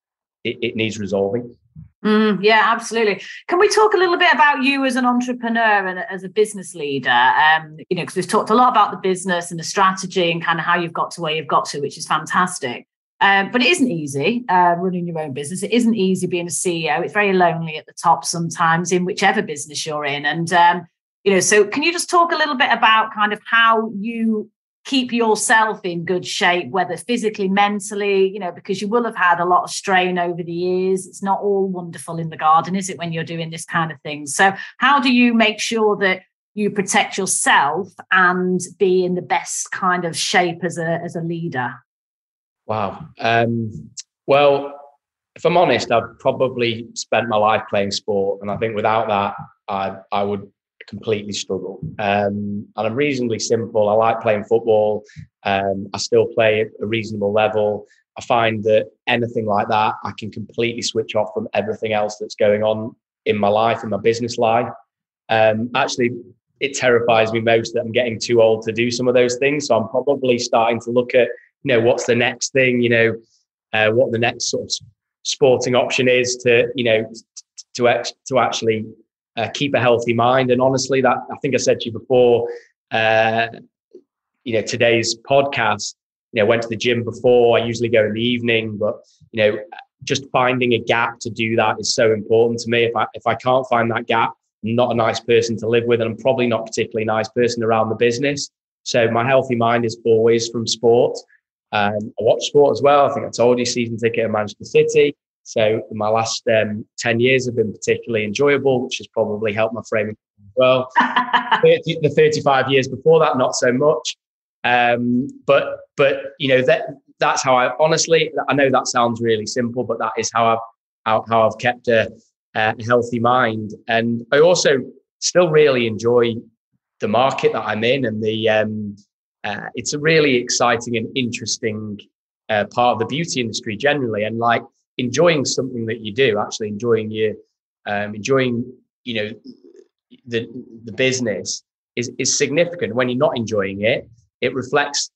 it, it needs resolving. Mm, yeah, absolutely. Can we talk a little bit about you as an entrepreneur and as a business leader? Um, you know, because we've talked a lot about the business and the strategy and kind of how you've got to where you've got to, which is fantastic. Um, but it isn't easy uh, running your own business. It isn't easy being a CEO. It's very lonely at the top sometimes in whichever business you're in. And um, you know, so can you just talk a little bit about kind of how you keep yourself in good shape, whether physically, mentally, you know, because you will have had a lot of strain over the years. It's not all wonderful in the garden, is it, when you're doing this kind of thing? So, how do you make sure that you protect yourself and be in the best kind of shape as a as a leader? Wow. Um, well, if I'm honest, I've probably spent my life playing sport, and I think without that, I I would completely struggle. Um, and I'm reasonably simple. I like playing football. Um, I still play at a reasonable level. I find that anything like that, I can completely switch off from everything else that's going on in my life, in my business life. Um, actually, it terrifies me most that I'm getting too old to do some of those things. So I'm probably starting to look at, you know, what's the next thing, you know, uh, what the next sort of sporting option is to, you know, to, to actually uh, keep a healthy mind. And honestly, that I think I said to you before, uh, you know, today's podcast, you know, went to the gym before. I usually go in the evening, but you know, just finding a gap to do that is so important to me. If I if I can't find that gap, I'm not a nice person to live with, and I'm probably not particularly nice person around the business. So my healthy mind is always from sport. Um, I watch sport as well. I think I told you season ticket at Manchester City. So my last um, 10 years have been particularly enjoyable, which has probably helped my framing as well. <laughs> 30, the 35 years before that, not so much. Um, but but you know that that's how I honestly I know that sounds really simple, but that is how I've how, how I've kept a, a healthy mind. And I also still really enjoy the market that I'm in and the um, uh, it's a really exciting and interesting uh, part of the beauty industry generally. And like enjoying something that you do, actually enjoying your, um, enjoying, you know, the the business is is significant. When you're not enjoying it, it reflects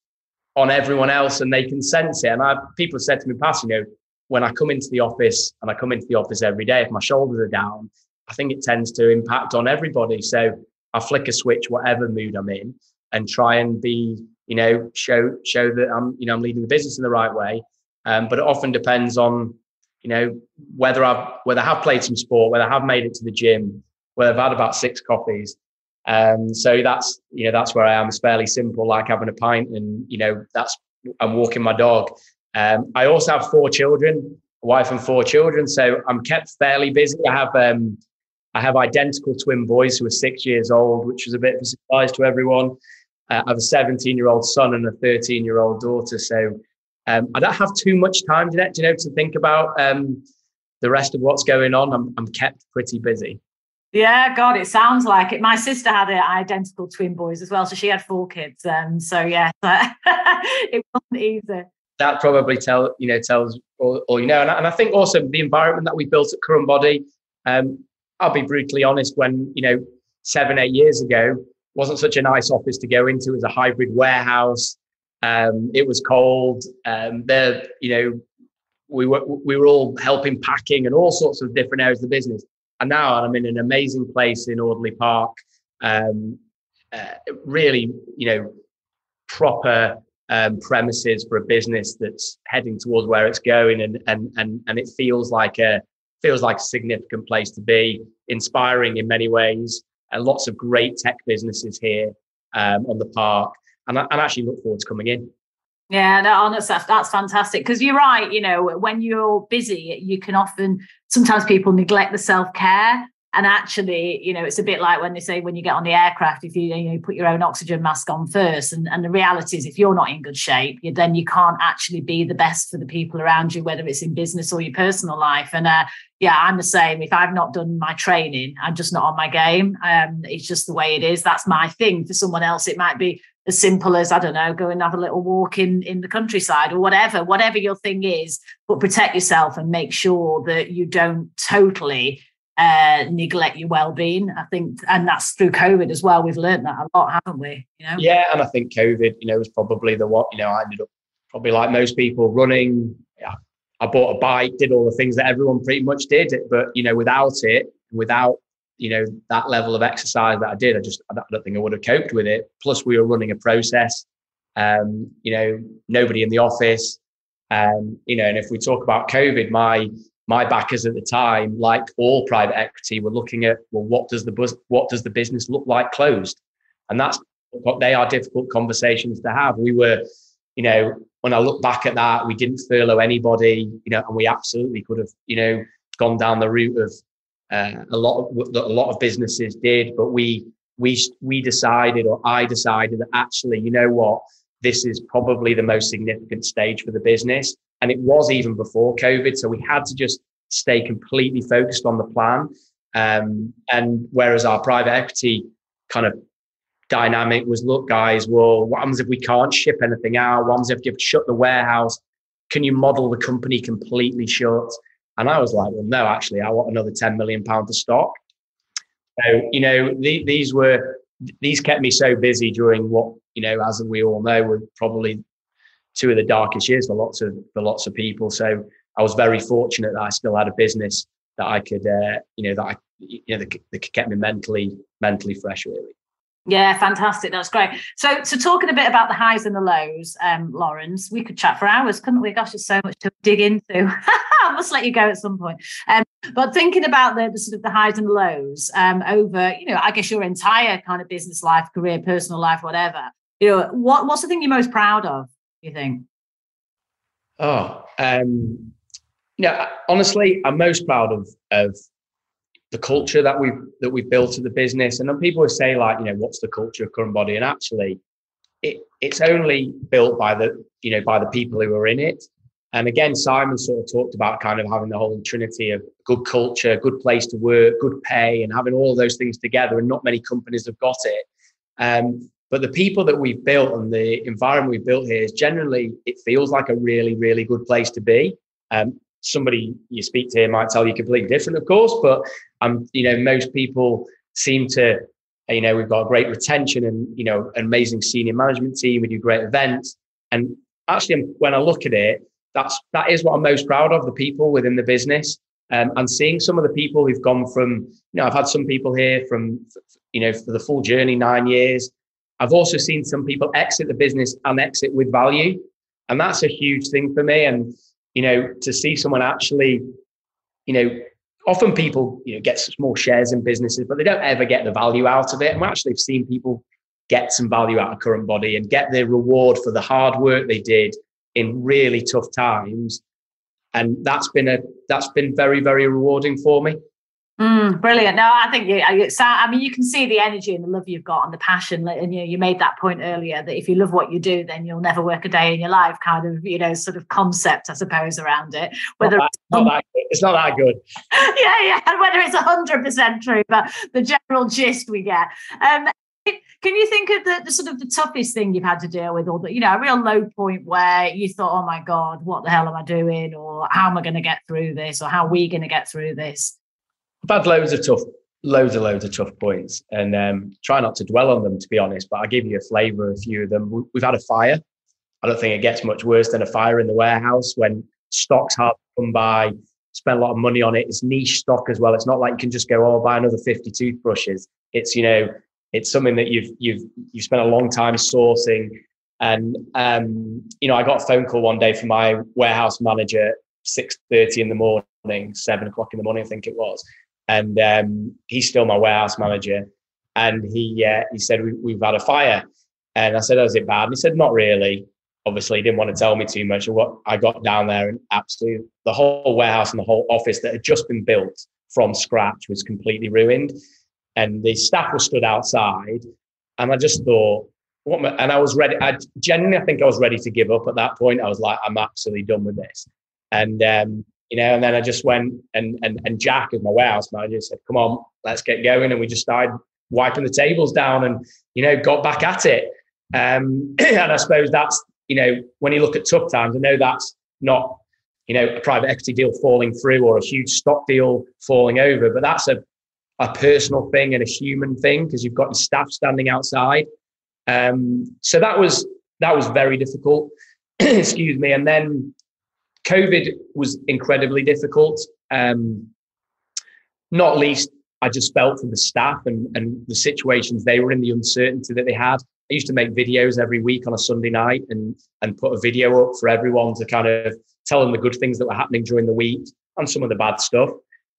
on everyone else, and they can sense it. And I people have said to me past, you know, when I come into the office and I come into the office every day, if my shoulders are down, I think it tends to impact on everybody. So I flick a switch, whatever mood I'm in, and try and be, you know, show show that I'm, you know, I'm leading the business in the right way. Um, but it often depends on you know, whether I've whether I have played some sport, whether I have made it to the gym, whether I've had about six coffees. Um, so that's you know that's where I am. It's fairly simple, like having a pint, and you know that's I'm walking my dog. Um, I also have four children, a wife and four children, so I'm kept fairly busy. I have um, I have identical twin boys who are six years old, which was a bit of a surprise to everyone. Uh, I have a 17 year old son and a 13 year old daughter, so um, I don't have too much time, Jeanette, you know, to think about um, the rest of what's going on. I'm, I'm kept pretty busy. Yeah, God, it sounds like it. My sister had identical twin boys as well, so she had four kids. Um, so yeah, <laughs> it wasn't easy. That probably tell you know tells all, all you know, and, and, I think also the environment that we built at Current Body. Um, I'll be brutally honest. When you know seven eight years ago, wasn't such a nice office to go into. It was a hybrid warehouse. Um, it was cold. Um, there, you know, we were we were all helping packing and all sorts of different areas of the business. And now I'm in an amazing place in Alderley Park. Um, uh, really, you know, proper um, premises for a business that's heading towards where it's going, and and and and it feels like a feels like a significant place to be, inspiring in many ways. And lots of great tech businesses here um, on the park and I, and actually look forward to coming in. Yeah, no, honestly, that's, that's fantastic. Because you're right, you know, when you're busy, you can often sometimes people neglect the self care. And actually, you know, it's a bit like when they say when you get on the aircraft, if you, you know, put your own oxygen mask on first. And, and the reality is, if you're not in good shape, you, then you can't actually be the best for the people around you, whether it's in business or your personal life. And uh, yeah, I'm the same. If I've not done my training, I'm just not on my game. Um, it's just the way it is. That's my thing. For someone else, it might be as simple as I don't know, go and have a little walk in in the countryside or whatever, whatever your thing is. But protect yourself and make sure that you don't totally uh, neglect your well-being. I think, and that's through COVID as well. We've learned that a lot, haven't we? You know. Yeah, and I think COVID, you know, was probably the what you know. I ended up probably like most people running. Yeah, I bought a bike, did all the things that everyone pretty much did, but you know, without it, without you know that level of exercise that I did, I just I don't think I would have coped with it. Plus, we were running a process. Um, you know, nobody in the office. Um, you know, and if we talk about COVID, my my backers at the time, like all private equity, were looking at well, what does the bus- what does the business look like closed, and that's what they are difficult conversations to have. We were, you know, when I look back at that, we didn't furlough anybody, you know, and we absolutely could have, you know, gone down the route of uh, a lot of a lot of businesses did, but we we we decided, or I decided that actually, you know what, this is probably the most significant stage for the business. And it was even before COVID. So we had to just stay completely focused on the plan. Um, and whereas our private equity kind of dynamic was, look, guys, well, what happens if we can't ship anything out? What happens if you've shut the warehouse? Can you model the company completely shut? And I was like, well, no, actually, I want another 10 million pounds of stock. So, you know, the, these were, these kept me so busy during what, you know, as we all know, were probably two of the darkest years for lots of, for lots of people. So I was very fortunate that I still had a business that I could, uh, you know, that I, you know, that, that kept me mentally, mentally fresh, really. Yeah, fantastic. That's great. So, so talking a bit about the highs and the lows, um, Lawrence, we could chat for hours, couldn't we? Gosh, there's so much to dig into. <laughs> I must let you go at some point. Um, but thinking about the, the, sort of the highs and the lows um, over, you know, I guess your entire kind of business life, career, personal life, whatever. You know, what what's the thing you're most proud of? You think? Oh, um, yeah. Honestly, I'm most proud of of the culture that we've that we've built at the business. And then people will say, like, you know, what's the culture of current body? And actually, it it's only built by the you know by the people who are in it. And again, Simon sort of talked about kind of having the whole trinity of good culture, good place to work, good pay, and having all those things together. And not many companies have got it. Um, but the people that we've built and the environment we've built here is generally, it feels like a really, really good place to be. Um, somebody you speak to here might tell you completely different, of course, but um, you know, most people seem to, you know, we've got great retention and you know, an amazing senior management team. We do great events, and actually, when I look at it, that's that is what I'm most proud of the people within the business. Um, and seeing some of the people who've gone from, you know, I've had some people here from, you know, for the full journey, nine years. I've also seen some people exit the business and exit with value. And that's a huge thing for me. And you know, to see someone actually, you know, often people, you know, get small shares in businesses, but they don't ever get the value out of it. And we actually have seen people get some value out of current body and get the reward for the hard work they did in really tough times. And that's been a that's been very, very rewarding for me. Mm, brilliant. No, I think you, I mean, you can see the energy and the love you've got and the passion. And you, you made that point earlier that if you love what you do, then you'll never work a day in your life. Kind of, you know, sort of concept, I suppose, around it. Whether not that, it's, not that it's not that good. <laughs> yeah, yeah. And whether it's hundred percent true, but the general gist we get. Um, can you think of the, the, sort of the toughest thing you've had to deal with, or the you know a real low point where you thought, "Oh my God, what the hell am I doing?" or "How am I going to get through this?" or "How are we going to get through this?" I've had loads of tough, loads and loads of tough points, and um, try not to dwell on them to be honest. But I'll give you a flavour of a few of them. We've had a fire. I don't think it gets much worse than a fire in the warehouse when stock's hard to come by. Spend a lot of money on it. It's niche stock as well. It's not like you can just go, oh, buy another 50 toothbrushes. It's, you know, it's something that you've you've you've spent a long time sourcing. And um, you know, I got a phone call one day from my warehouse manager, six thirty in the morning, seven o'clock in the morning, I think it was, and um, he's still my warehouse manager. And he uh, he said we, have had a fire, and I said, "Oh, is it bad?" And he said, "Not really." Obviously, he didn't want to tell me too much. what I got down there, and absolutely the whole warehouse and the whole office that had just been built from scratch was completely ruined, and the staff were stood outside. And I just thought, what? And I was ready. I genuinely, I think I was ready to give up at that point. I was like, I'm absolutely done with this. And um, you know, and then I just went and and and Jack, as my warehouse manager, said, "Come on, let's get going," and we just started wiping the tables down, and you know, got back at it. Um, <clears throat> and I suppose that's you know, when you look at tough times, I know that's not you know a private equity deal falling through or a huge stock deal falling over, but that's a a personal thing and a human thing because you've got your staff standing outside. Um, so that was that was very difficult. <clears throat> Excuse me, and then COVID was incredibly difficult. Um, not least, I just felt for the staff and, and the situations they were in, the uncertainty that they had. I used to make videos every week on a Sunday night and and put a video up for everyone to kind of tell them the good things that were happening during the week and some of the bad stuff.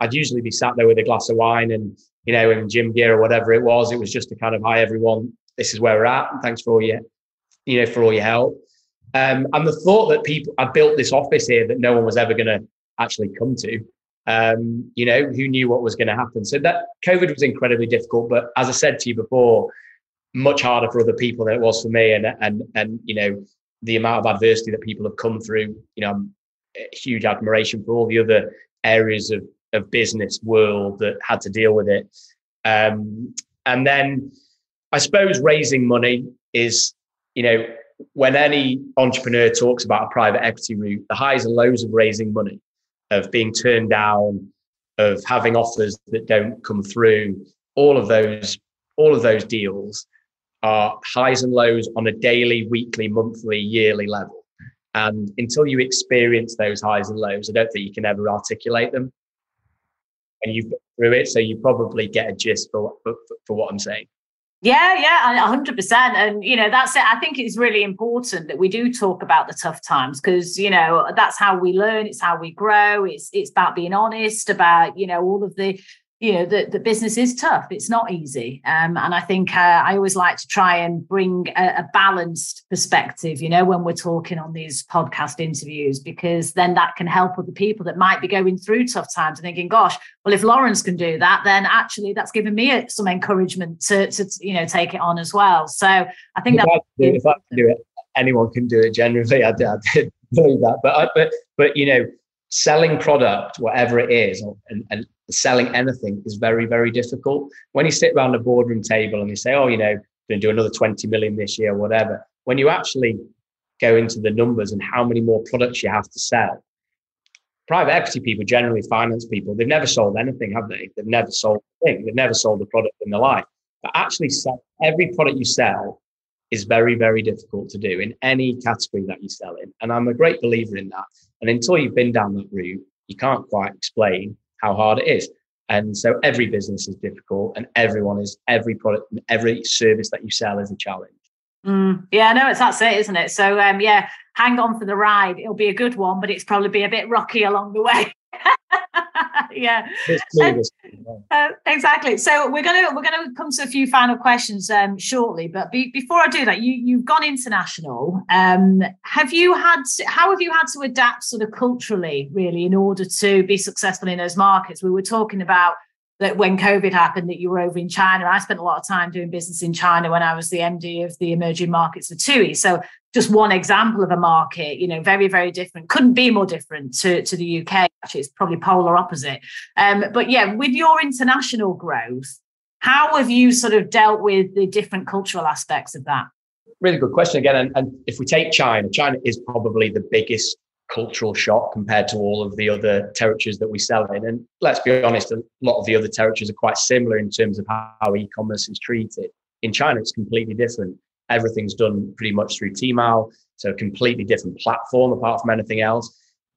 I'd usually be sat there with a glass of wine and you know in gym gear or whatever it was. It was just to kind of hi everyone, this is where we're at, and thanks for all your you know for all your help. Um, and the thought that people, I built this office here that no one was ever going to actually come to, um, you know, who knew what was going to happen. So that COVID was incredibly difficult. But as I said to you before, much harder for other people than it was for me. And and and you know, the amount of adversity that people have come through, you know, huge admiration for all the other areas of of business world that had to deal with it. Um, and then I suppose raising money is, you know, when any entrepreneur talks about a private equity route, the highs and lows of raising money, of being turned down, of having offers that don't come through, all of those, all of those deals are highs and lows on a daily, weekly, monthly, yearly level. And until you experience those highs and lows, I don't think you can ever articulate them. And you've been through it, so you probably get a gist for, for, for what I'm saying. Yeah, yeah, hundred percent. And you know, that's it. I think it's really important that we do talk about the tough times because you know that's how we learn. It's how we grow. It's it's about being honest about you know all of the you know the, the business is tough. It's not easy. Um, and i think uh, i always like to try and bring a, a, balanced perspective you know when we're talking on these podcast interviews because then that can help other people that might be going through tough times and thinking gosh well if lawrence can do that then actually that's given me some encouragement to, to you know take it on as well. So i think if that if I can do it anyone can do it generally. I, I did <laughs> believe that. But but but you know selling product whatever it is and, and selling anything is very, very difficult. When you sit around a boardroom table and you say, oh, you know, going to do another 20 million this year, whatever, when you actually go into the numbers and how many more products you have to sell, private equity people, generally finance people, they've never sold anything, have they? They've never sold a thing. They've never sold a product in their life. But actually, sell, every product you sell is very, very difficult to do in any category that you sell in. And I'm a great believer in that. And until you've been down that route, you can't quite explain how hard it is. And so every business is difficult, and everyone is every product and every service that you sell is a challenge. Mm, yeah, no, it's that's it, isn't it? So um, yeah, hang on for the ride. It'll be a good one, but it's probably be a bit rocky along the way. <laughs> yeah. Uh, exactly. So we're gonna we're gonna come to a few final questions um, shortly, but be, before I do that, you you've gone international. Um, have you had how have you had to adapt sort of culturally, really, in order to be successful in those markets? We were talking about that when COVID happened, that you were over in China. I spent a lot of time doing business in China when I was the MD of the emerging markets for TUI. So just one example of a market, you know, very, very different. Couldn't be more different to, to the UK. Actually, it's probably polar opposite. Um, but yeah, with your international growth, how have you sort of dealt with the different cultural aspects of that? Really good question again. And, and if we take China, China is probably the biggest cultural shock compared to all of the other territories that we sell in. And let's be honest, a lot of the other territories are quite similar in terms of how e-commerce is treated. In China, it's completely different. Everything's done pretty much through Tmall, so a completely different platform apart from anything else.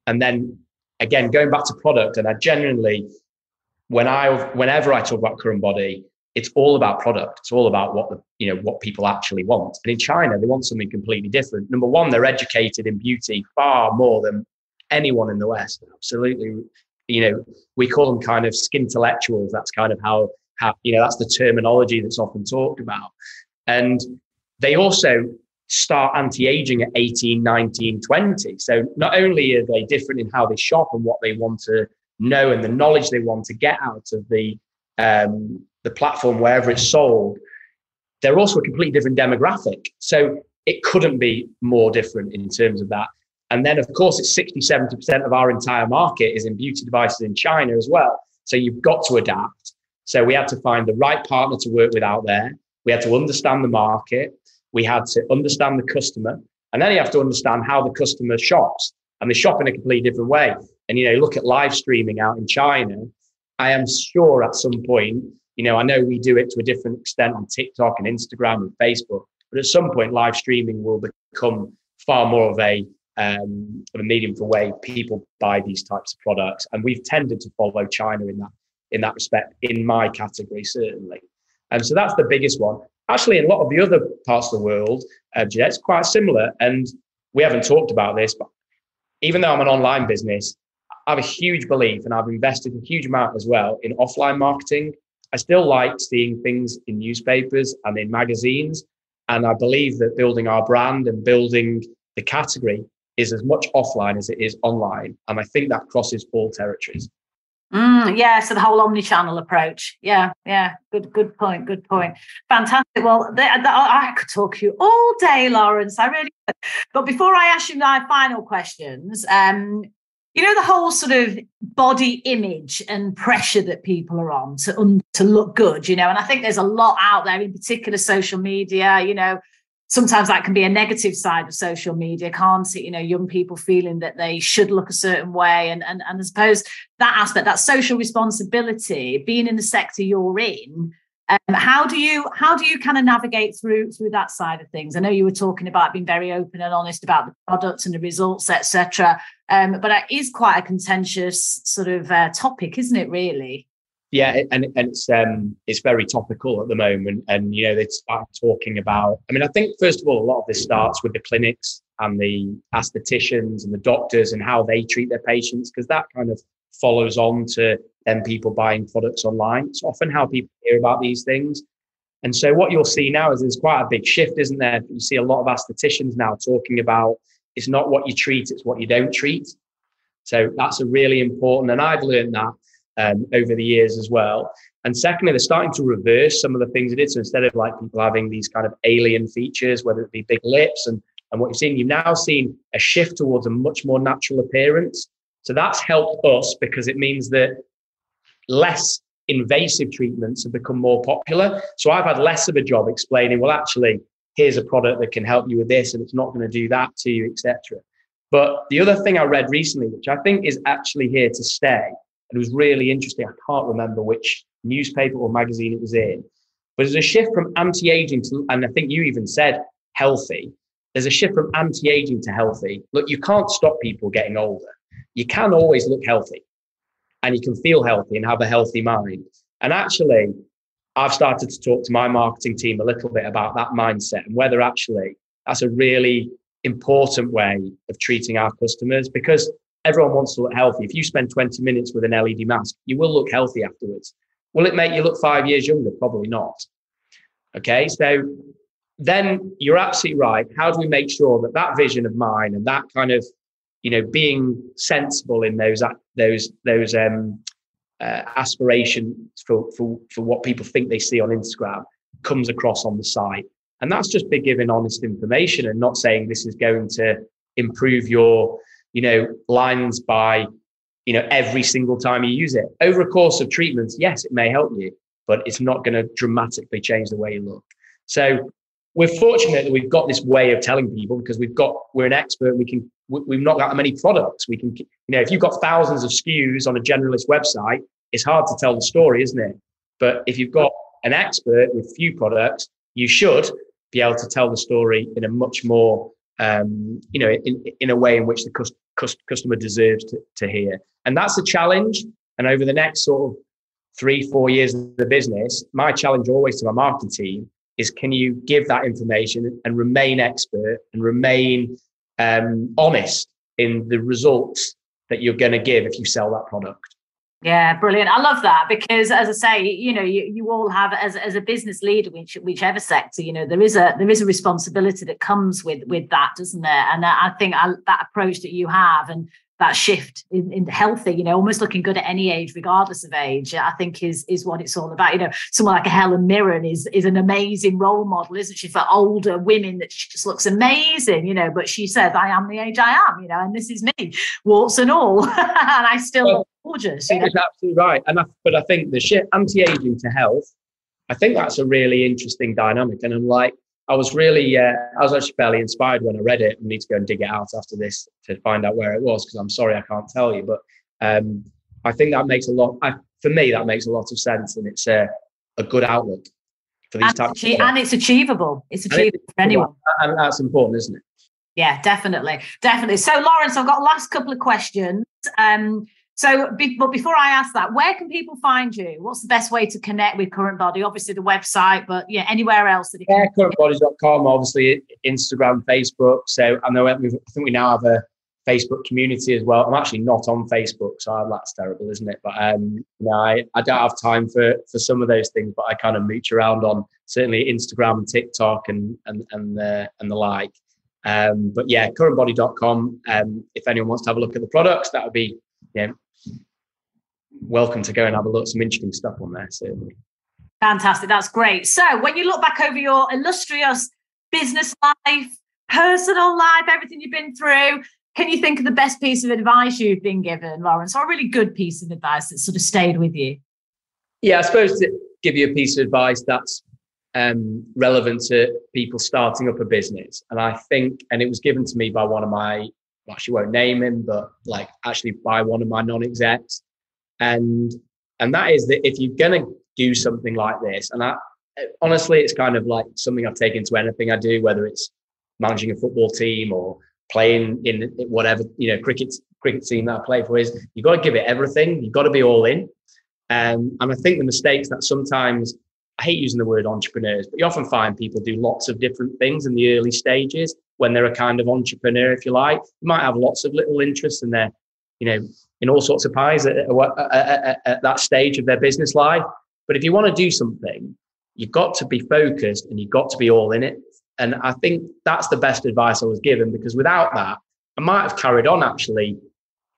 And then again, going back to product, and I genuinely, when I whenever I talk about current body, it's all about product. It's all about what the you know what people actually want. And in China, they want something completely different. Number one, they're educated in beauty far more than anyone in the West. Absolutely, you know, we call them kind of skin intellectuals. That's kind of how how you know that's the terminology that's often talked about. And they also start anti-aging at 18 19 20 so not only are they different in how they shop and what they want to know and the knowledge they want to get out of the um, the platform wherever it's sold, they're also a completely different demographic. So it couldn't be more different in terms of that. And then, of course, it's 60, 70% of our entire market is in beauty devices in China as well. So you've got to adapt. So we had to find the right partner to work with out there. We had to understand the market. We had to understand the customer. And then you have to understand how the customer shops. And they shop in a completely different way. And, you know, look at live streaming out in China. I am sure at some point you know, I know we do it to a different extent on TikTok and Instagram and Facebook, but at some point, live streaming will become far more of a um, of a medium for way people buy these types of products, and we've tended to follow China in that in that respect. In my category, certainly, and um, so that's the biggest one. Actually, in a lot of the other parts of the world, uh, it's quite similar, and we haven't talked about this, but even though I'm an online business, I have a huge belief, and I've invested a huge amount as well in offline marketing I still like seeing things in newspapers and in magazines. And I believe that building our brand and building the category is as much offline as it is online. And I think that crosses all territories. Mm, yeah, so the whole omni-channel approach. Yeah, yeah, good, good point, good point. Fantastic. Well, the, the, I could talk to you all day, Lawrence. I really. Could. But before I ask you my final questions, um, you know the whole sort of body image and pressure that people are on to um, to look good. You know, and I think there's a lot out there, in particular social media. You know, sometimes that can be a negative side of social media, can't it? You know, young people feeling that they should look a certain way. And, and, and I suppose that aspect, that social responsibility, being in the sector you're in, um, how do you how do you kind of navigate through through that side of things? I know you were talking about being very open and honest about the products and the results, etc. Um, but it is quite a contentious sort of uh, topic, isn't it? Really? Yeah, and, and it's um, it's very topical at the moment, and you know they start talking about. I mean, I think first of all, a lot of this starts with the clinics and the aestheticians and the doctors and how they treat their patients, because that kind of follows on to then people buying products online. It's often how people hear about these things. And so what you'll see now is there's quite a big shift, isn't there? You see a lot of aestheticians now talking about it's not what you treat, it's what you don't treat. So that's a really important, and I've learned that um, over the years as well. And secondly, they're starting to reverse some of the things it did. So instead of like people having these kind of alien features, whether it be big lips and, and what you've seen, you've now seen a shift towards a much more natural appearance. So that's helped us because it means that less invasive treatments have become more popular. So I've had less of a job explaining, well, actually, here's a product that can help you with this and it's not going to do that to you, etc. But the other thing I read recently, which I think is actually here to stay, and it was really interesting. I can't remember which newspaper or magazine it was in, but there's a shift from anti-aging to, and I think you even said healthy. There's a shift from anti-aging to healthy. Look, you can't stop people getting older. You can always look healthy and you can feel healthy and have a healthy mind. And actually, I've started to talk to my marketing team a little bit about that mindset and whether actually that's a really important way of treating our customers because everyone wants to look healthy. If you spend 20 minutes with an LED mask, you will look healthy afterwards. Will it make you look five years younger? Probably not. Okay, so then you're absolutely right. How do we make sure that that vision of mine and that kind of you know, being sensible in those those those um, uh, aspirations for, for for what people think they see on Instagram comes across on the site, and that's just be giving honest information and not saying this is going to improve your you know lines by you know every single time you use it over a course of treatments. Yes, it may help you, but it's not going to dramatically change the way you look. So we're fortunate that we've got this way of telling people because we've got we're an expert. We can we've not got that many products. We can you know if you've got thousands of SKUs on a generalist website, it's hard to tell the story, isn't it? But if you've got an expert with few products, you should be able to tell the story in a much more um, you know in, in a way in which the cust- cust- customer deserves to, to hear. And that's a challenge. And over the next sort of three four years of the business, my challenge always to my marketing team is can you give that information and remain expert and remain um, honest in the results that you're going to give if you sell that product yeah, brilliant. I love that because, as I say, you know, you, you all have as, as a business leader, which whichever sector, you know, there is a there is a responsibility that comes with with that, doesn't there? And I, think I, that approach that you have and that shift in, in, healthy, you know, almost looking good at any age, regardless of age, I think is is what it's all about. You know, someone like a Helen Mirren is is an amazing role model, isn't she, for older women that she just looks amazing, you know, but she says, I am the age I am, you know, and this is me, warts and all. <laughs> and I still well, look gorgeous. You know? absolutely right. And I, but I think the shift anti-aging to health, I think that's a really interesting dynamic. And I'm like, I was really, uh, I was actually fairly inspired when I read it. I need to go and dig it out after this to find out where it was because I'm sorry I can't tell you. But um, I think that makes a lot. I, for me, that makes a lot of sense, and it's a, a good outlook for these and types. Achie- and it's achievable. It's achievable for anyone. And that's important, isn't it? Yeah, definitely, definitely. So, Lawrence, I've got last couple of questions. Um, so, be, but before I ask that, where can people find you? What's the best way to connect with Current Body? Obviously, the website, but yeah, anywhere else that you yeah, currentbody.com, obviously Instagram, Facebook. So I know I think we now have a Facebook community as well. I'm actually not on Facebook, so that's terrible, isn't it? But um, you know, I, I don't have time for for some of those things, but I kind of mooch around on certainly Instagram, TikTok, and and and the and the like. Um, but yeah, currentbody.com. Um, if anyone wants to have a look at the products, that would be yeah, welcome to go and have a look some interesting stuff on there. Certainly. Fantastic. That's great. So when you look back over your illustrious business life, personal life, everything you've been through, can you think of the best piece of advice you've been given, Lawrence, or a really good piece of advice that sort of stayed with you? Yeah, I suppose to give you a piece of advice that's um, relevant to people starting up a business. And I think, and it was given to me by one of my, well, she won't name him, but like actually by one of my non-execs. And and that is that if you're gonna do something like this, and I honestly, it's kind of like something I've taken to anything I do, whether it's managing a football team or playing in whatever you know cricket cricket team that I play for is you've got to give it everything. You've got to be all in. Um, and I think the mistakes that sometimes I hate using the word entrepreneurs, but you often find people do lots of different things in the early stages when they're a kind of entrepreneur, if you like. You might have lots of little interests and they're, you know, in all sorts of pies at, at, at, at that stage of their business life. But if you want to do something, you've got to be focused and you've got to be all in it. And I think that's the best advice I was given because without that, I might have carried on actually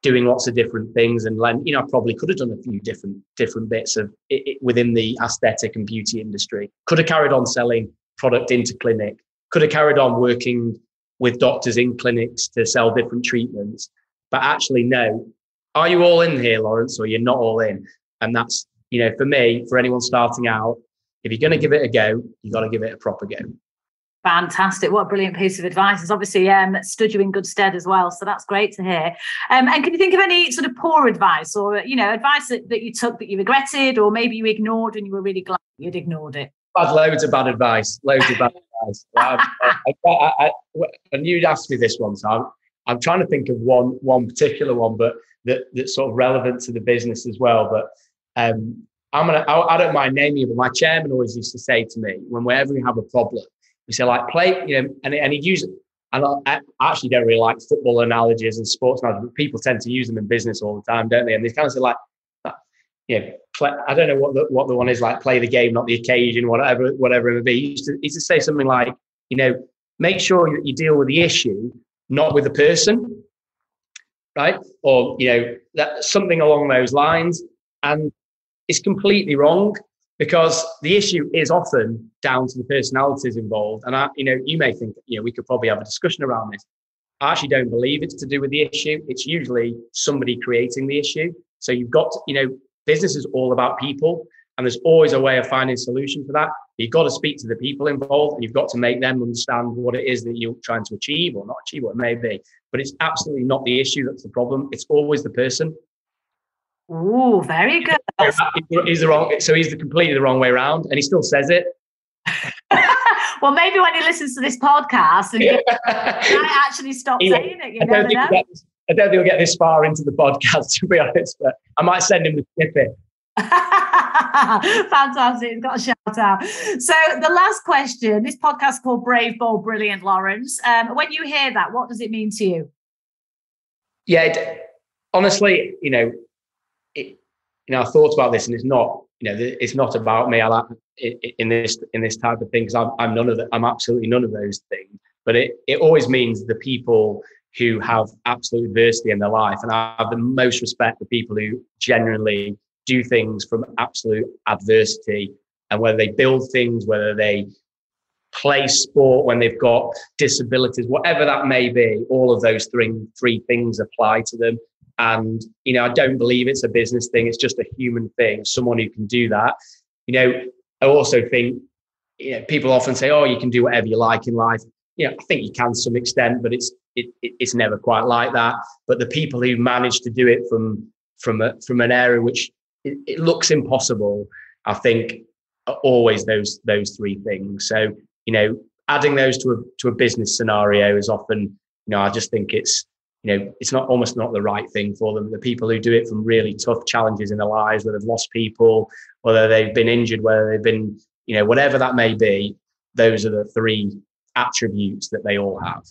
doing lots of different things and then, you know I probably could have done a few different different bits of it, it, within the aesthetic and beauty industry. Could have carried on selling product into clinic. Could have carried on working with doctors in clinics to sell different treatments. But actually, no. Are you all in here, Laurence, or you're not all in? And that's you know for me, for anyone starting out, if you're going to give it a go, you've got to give it a proper go. Fantastic. What a brilliant piece of advice. It's obviously um, stood you in good stead as well. So that's great to hear. Um, and can you think of any sort of poor advice or, you know, advice that, that you took that you regretted or maybe you ignored and you were really glad you'd ignored it? I've had loads of bad advice. Loads of bad advice. <laughs> I, I, I, and you'd asked me this one, so I'm, I'm trying to think of one one particular one, but that, that's sort of relevant to the business as well. But um, I'm gonna I, I don't mind naming it, but my chairman always used to say to me, when whenever we have a problem, we say like play, you know, and, and he'd use it. And I actually don't really like football analogies and sports analogies, but people tend to use them in business all the time, don't they? And they kind of say like, you know, play, I don't know what the, what the one is like, play the game, not the occasion, whatever, whatever it may be. He used, to, he used to say something like, you know, make sure that you deal with the issue, not with the person, right? Or, you know, that something along those lines. And it's completely wrong because the issue is often down to the personalities involved. And I, you know, you may think, you know, we could probably have a discussion around this. I actually don't believe it's to do with the issue. It's usually somebody creating the issue. So you've got, you know, business is all about people, and there's always a way of finding a solution for that. You've got to speak to the people involved, and you've got to make them understand what it is that you're trying to achieve or not achieve, what it may be. But it's absolutely not the issue that's the problem. It's always the person. Oh, very good. He's the wrong. So he's the completely the wrong way around, and he still says it. <laughs> well, maybe when he listens to this podcast and he <laughs> might actually stop he, saying it. You I never know. I don't think he'll get this far into the podcast, <laughs> to be honest. But I might send him the snippet. <laughs> Fantastic. Got a shout out. So, the last question this podcast called Brave, Bold, Brilliant, Laurence. Um, when you hear that, what does it mean to you? Yeah, it, honestly, you know, it, you know, I thought about this, and it's not, you know, it's not about me. I like in this in this type of thing because I'm, I'm none of the, I'm absolutely none of those things. But it it always means the people who have absolute adversity in their life, and I have the most respect for people who genuinely do things from absolute adversity, and whether they build things, whether they play sport when they've got disabilities, whatever that may be, all of those three three things apply to them. And, you know, I don't believe it's a business thing. It's just a human thing, someone who can do that. You know, I also think, you know, people often say, oh, you can do whatever you like in life. Know, I think you can to some extent, but it's, it, it's never quite like that. But the people who manage to do it from, from, a, from an area which it, it looks impossible, I think always those, those three things. So, you know, adding those to a, to a business scenario is often, you know, I just think it's, you know, it's not almost not the right thing for them. The people who do it from really tough challenges in their lives, whether they've lost people, whether they've been injured, whether they've been, you know, whatever that may be, those are the three attributes that they all have.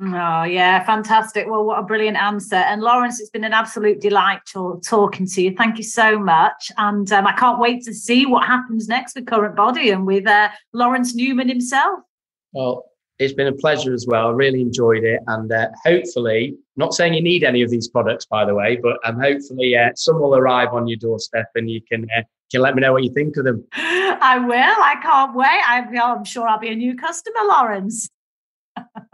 Oh, yeah, fantastic. Well, what a brilliant answer. And Laurence, it's been an absolute delight to, talking to you. Thank you so much. And um, I can't wait to see what happens next with CurrentBody and with uh, Laurence Newman himself. Well, It's been a pleasure as well. I really enjoyed it, and uh, hopefully, not saying you need any of these products, by the way, but um, hopefully uh, some will arrive on your doorstep, and you can uh, can let me know what you think of them. I will. I can't wait. I, I'm sure I'll be a new customer, Laurence. <laughs>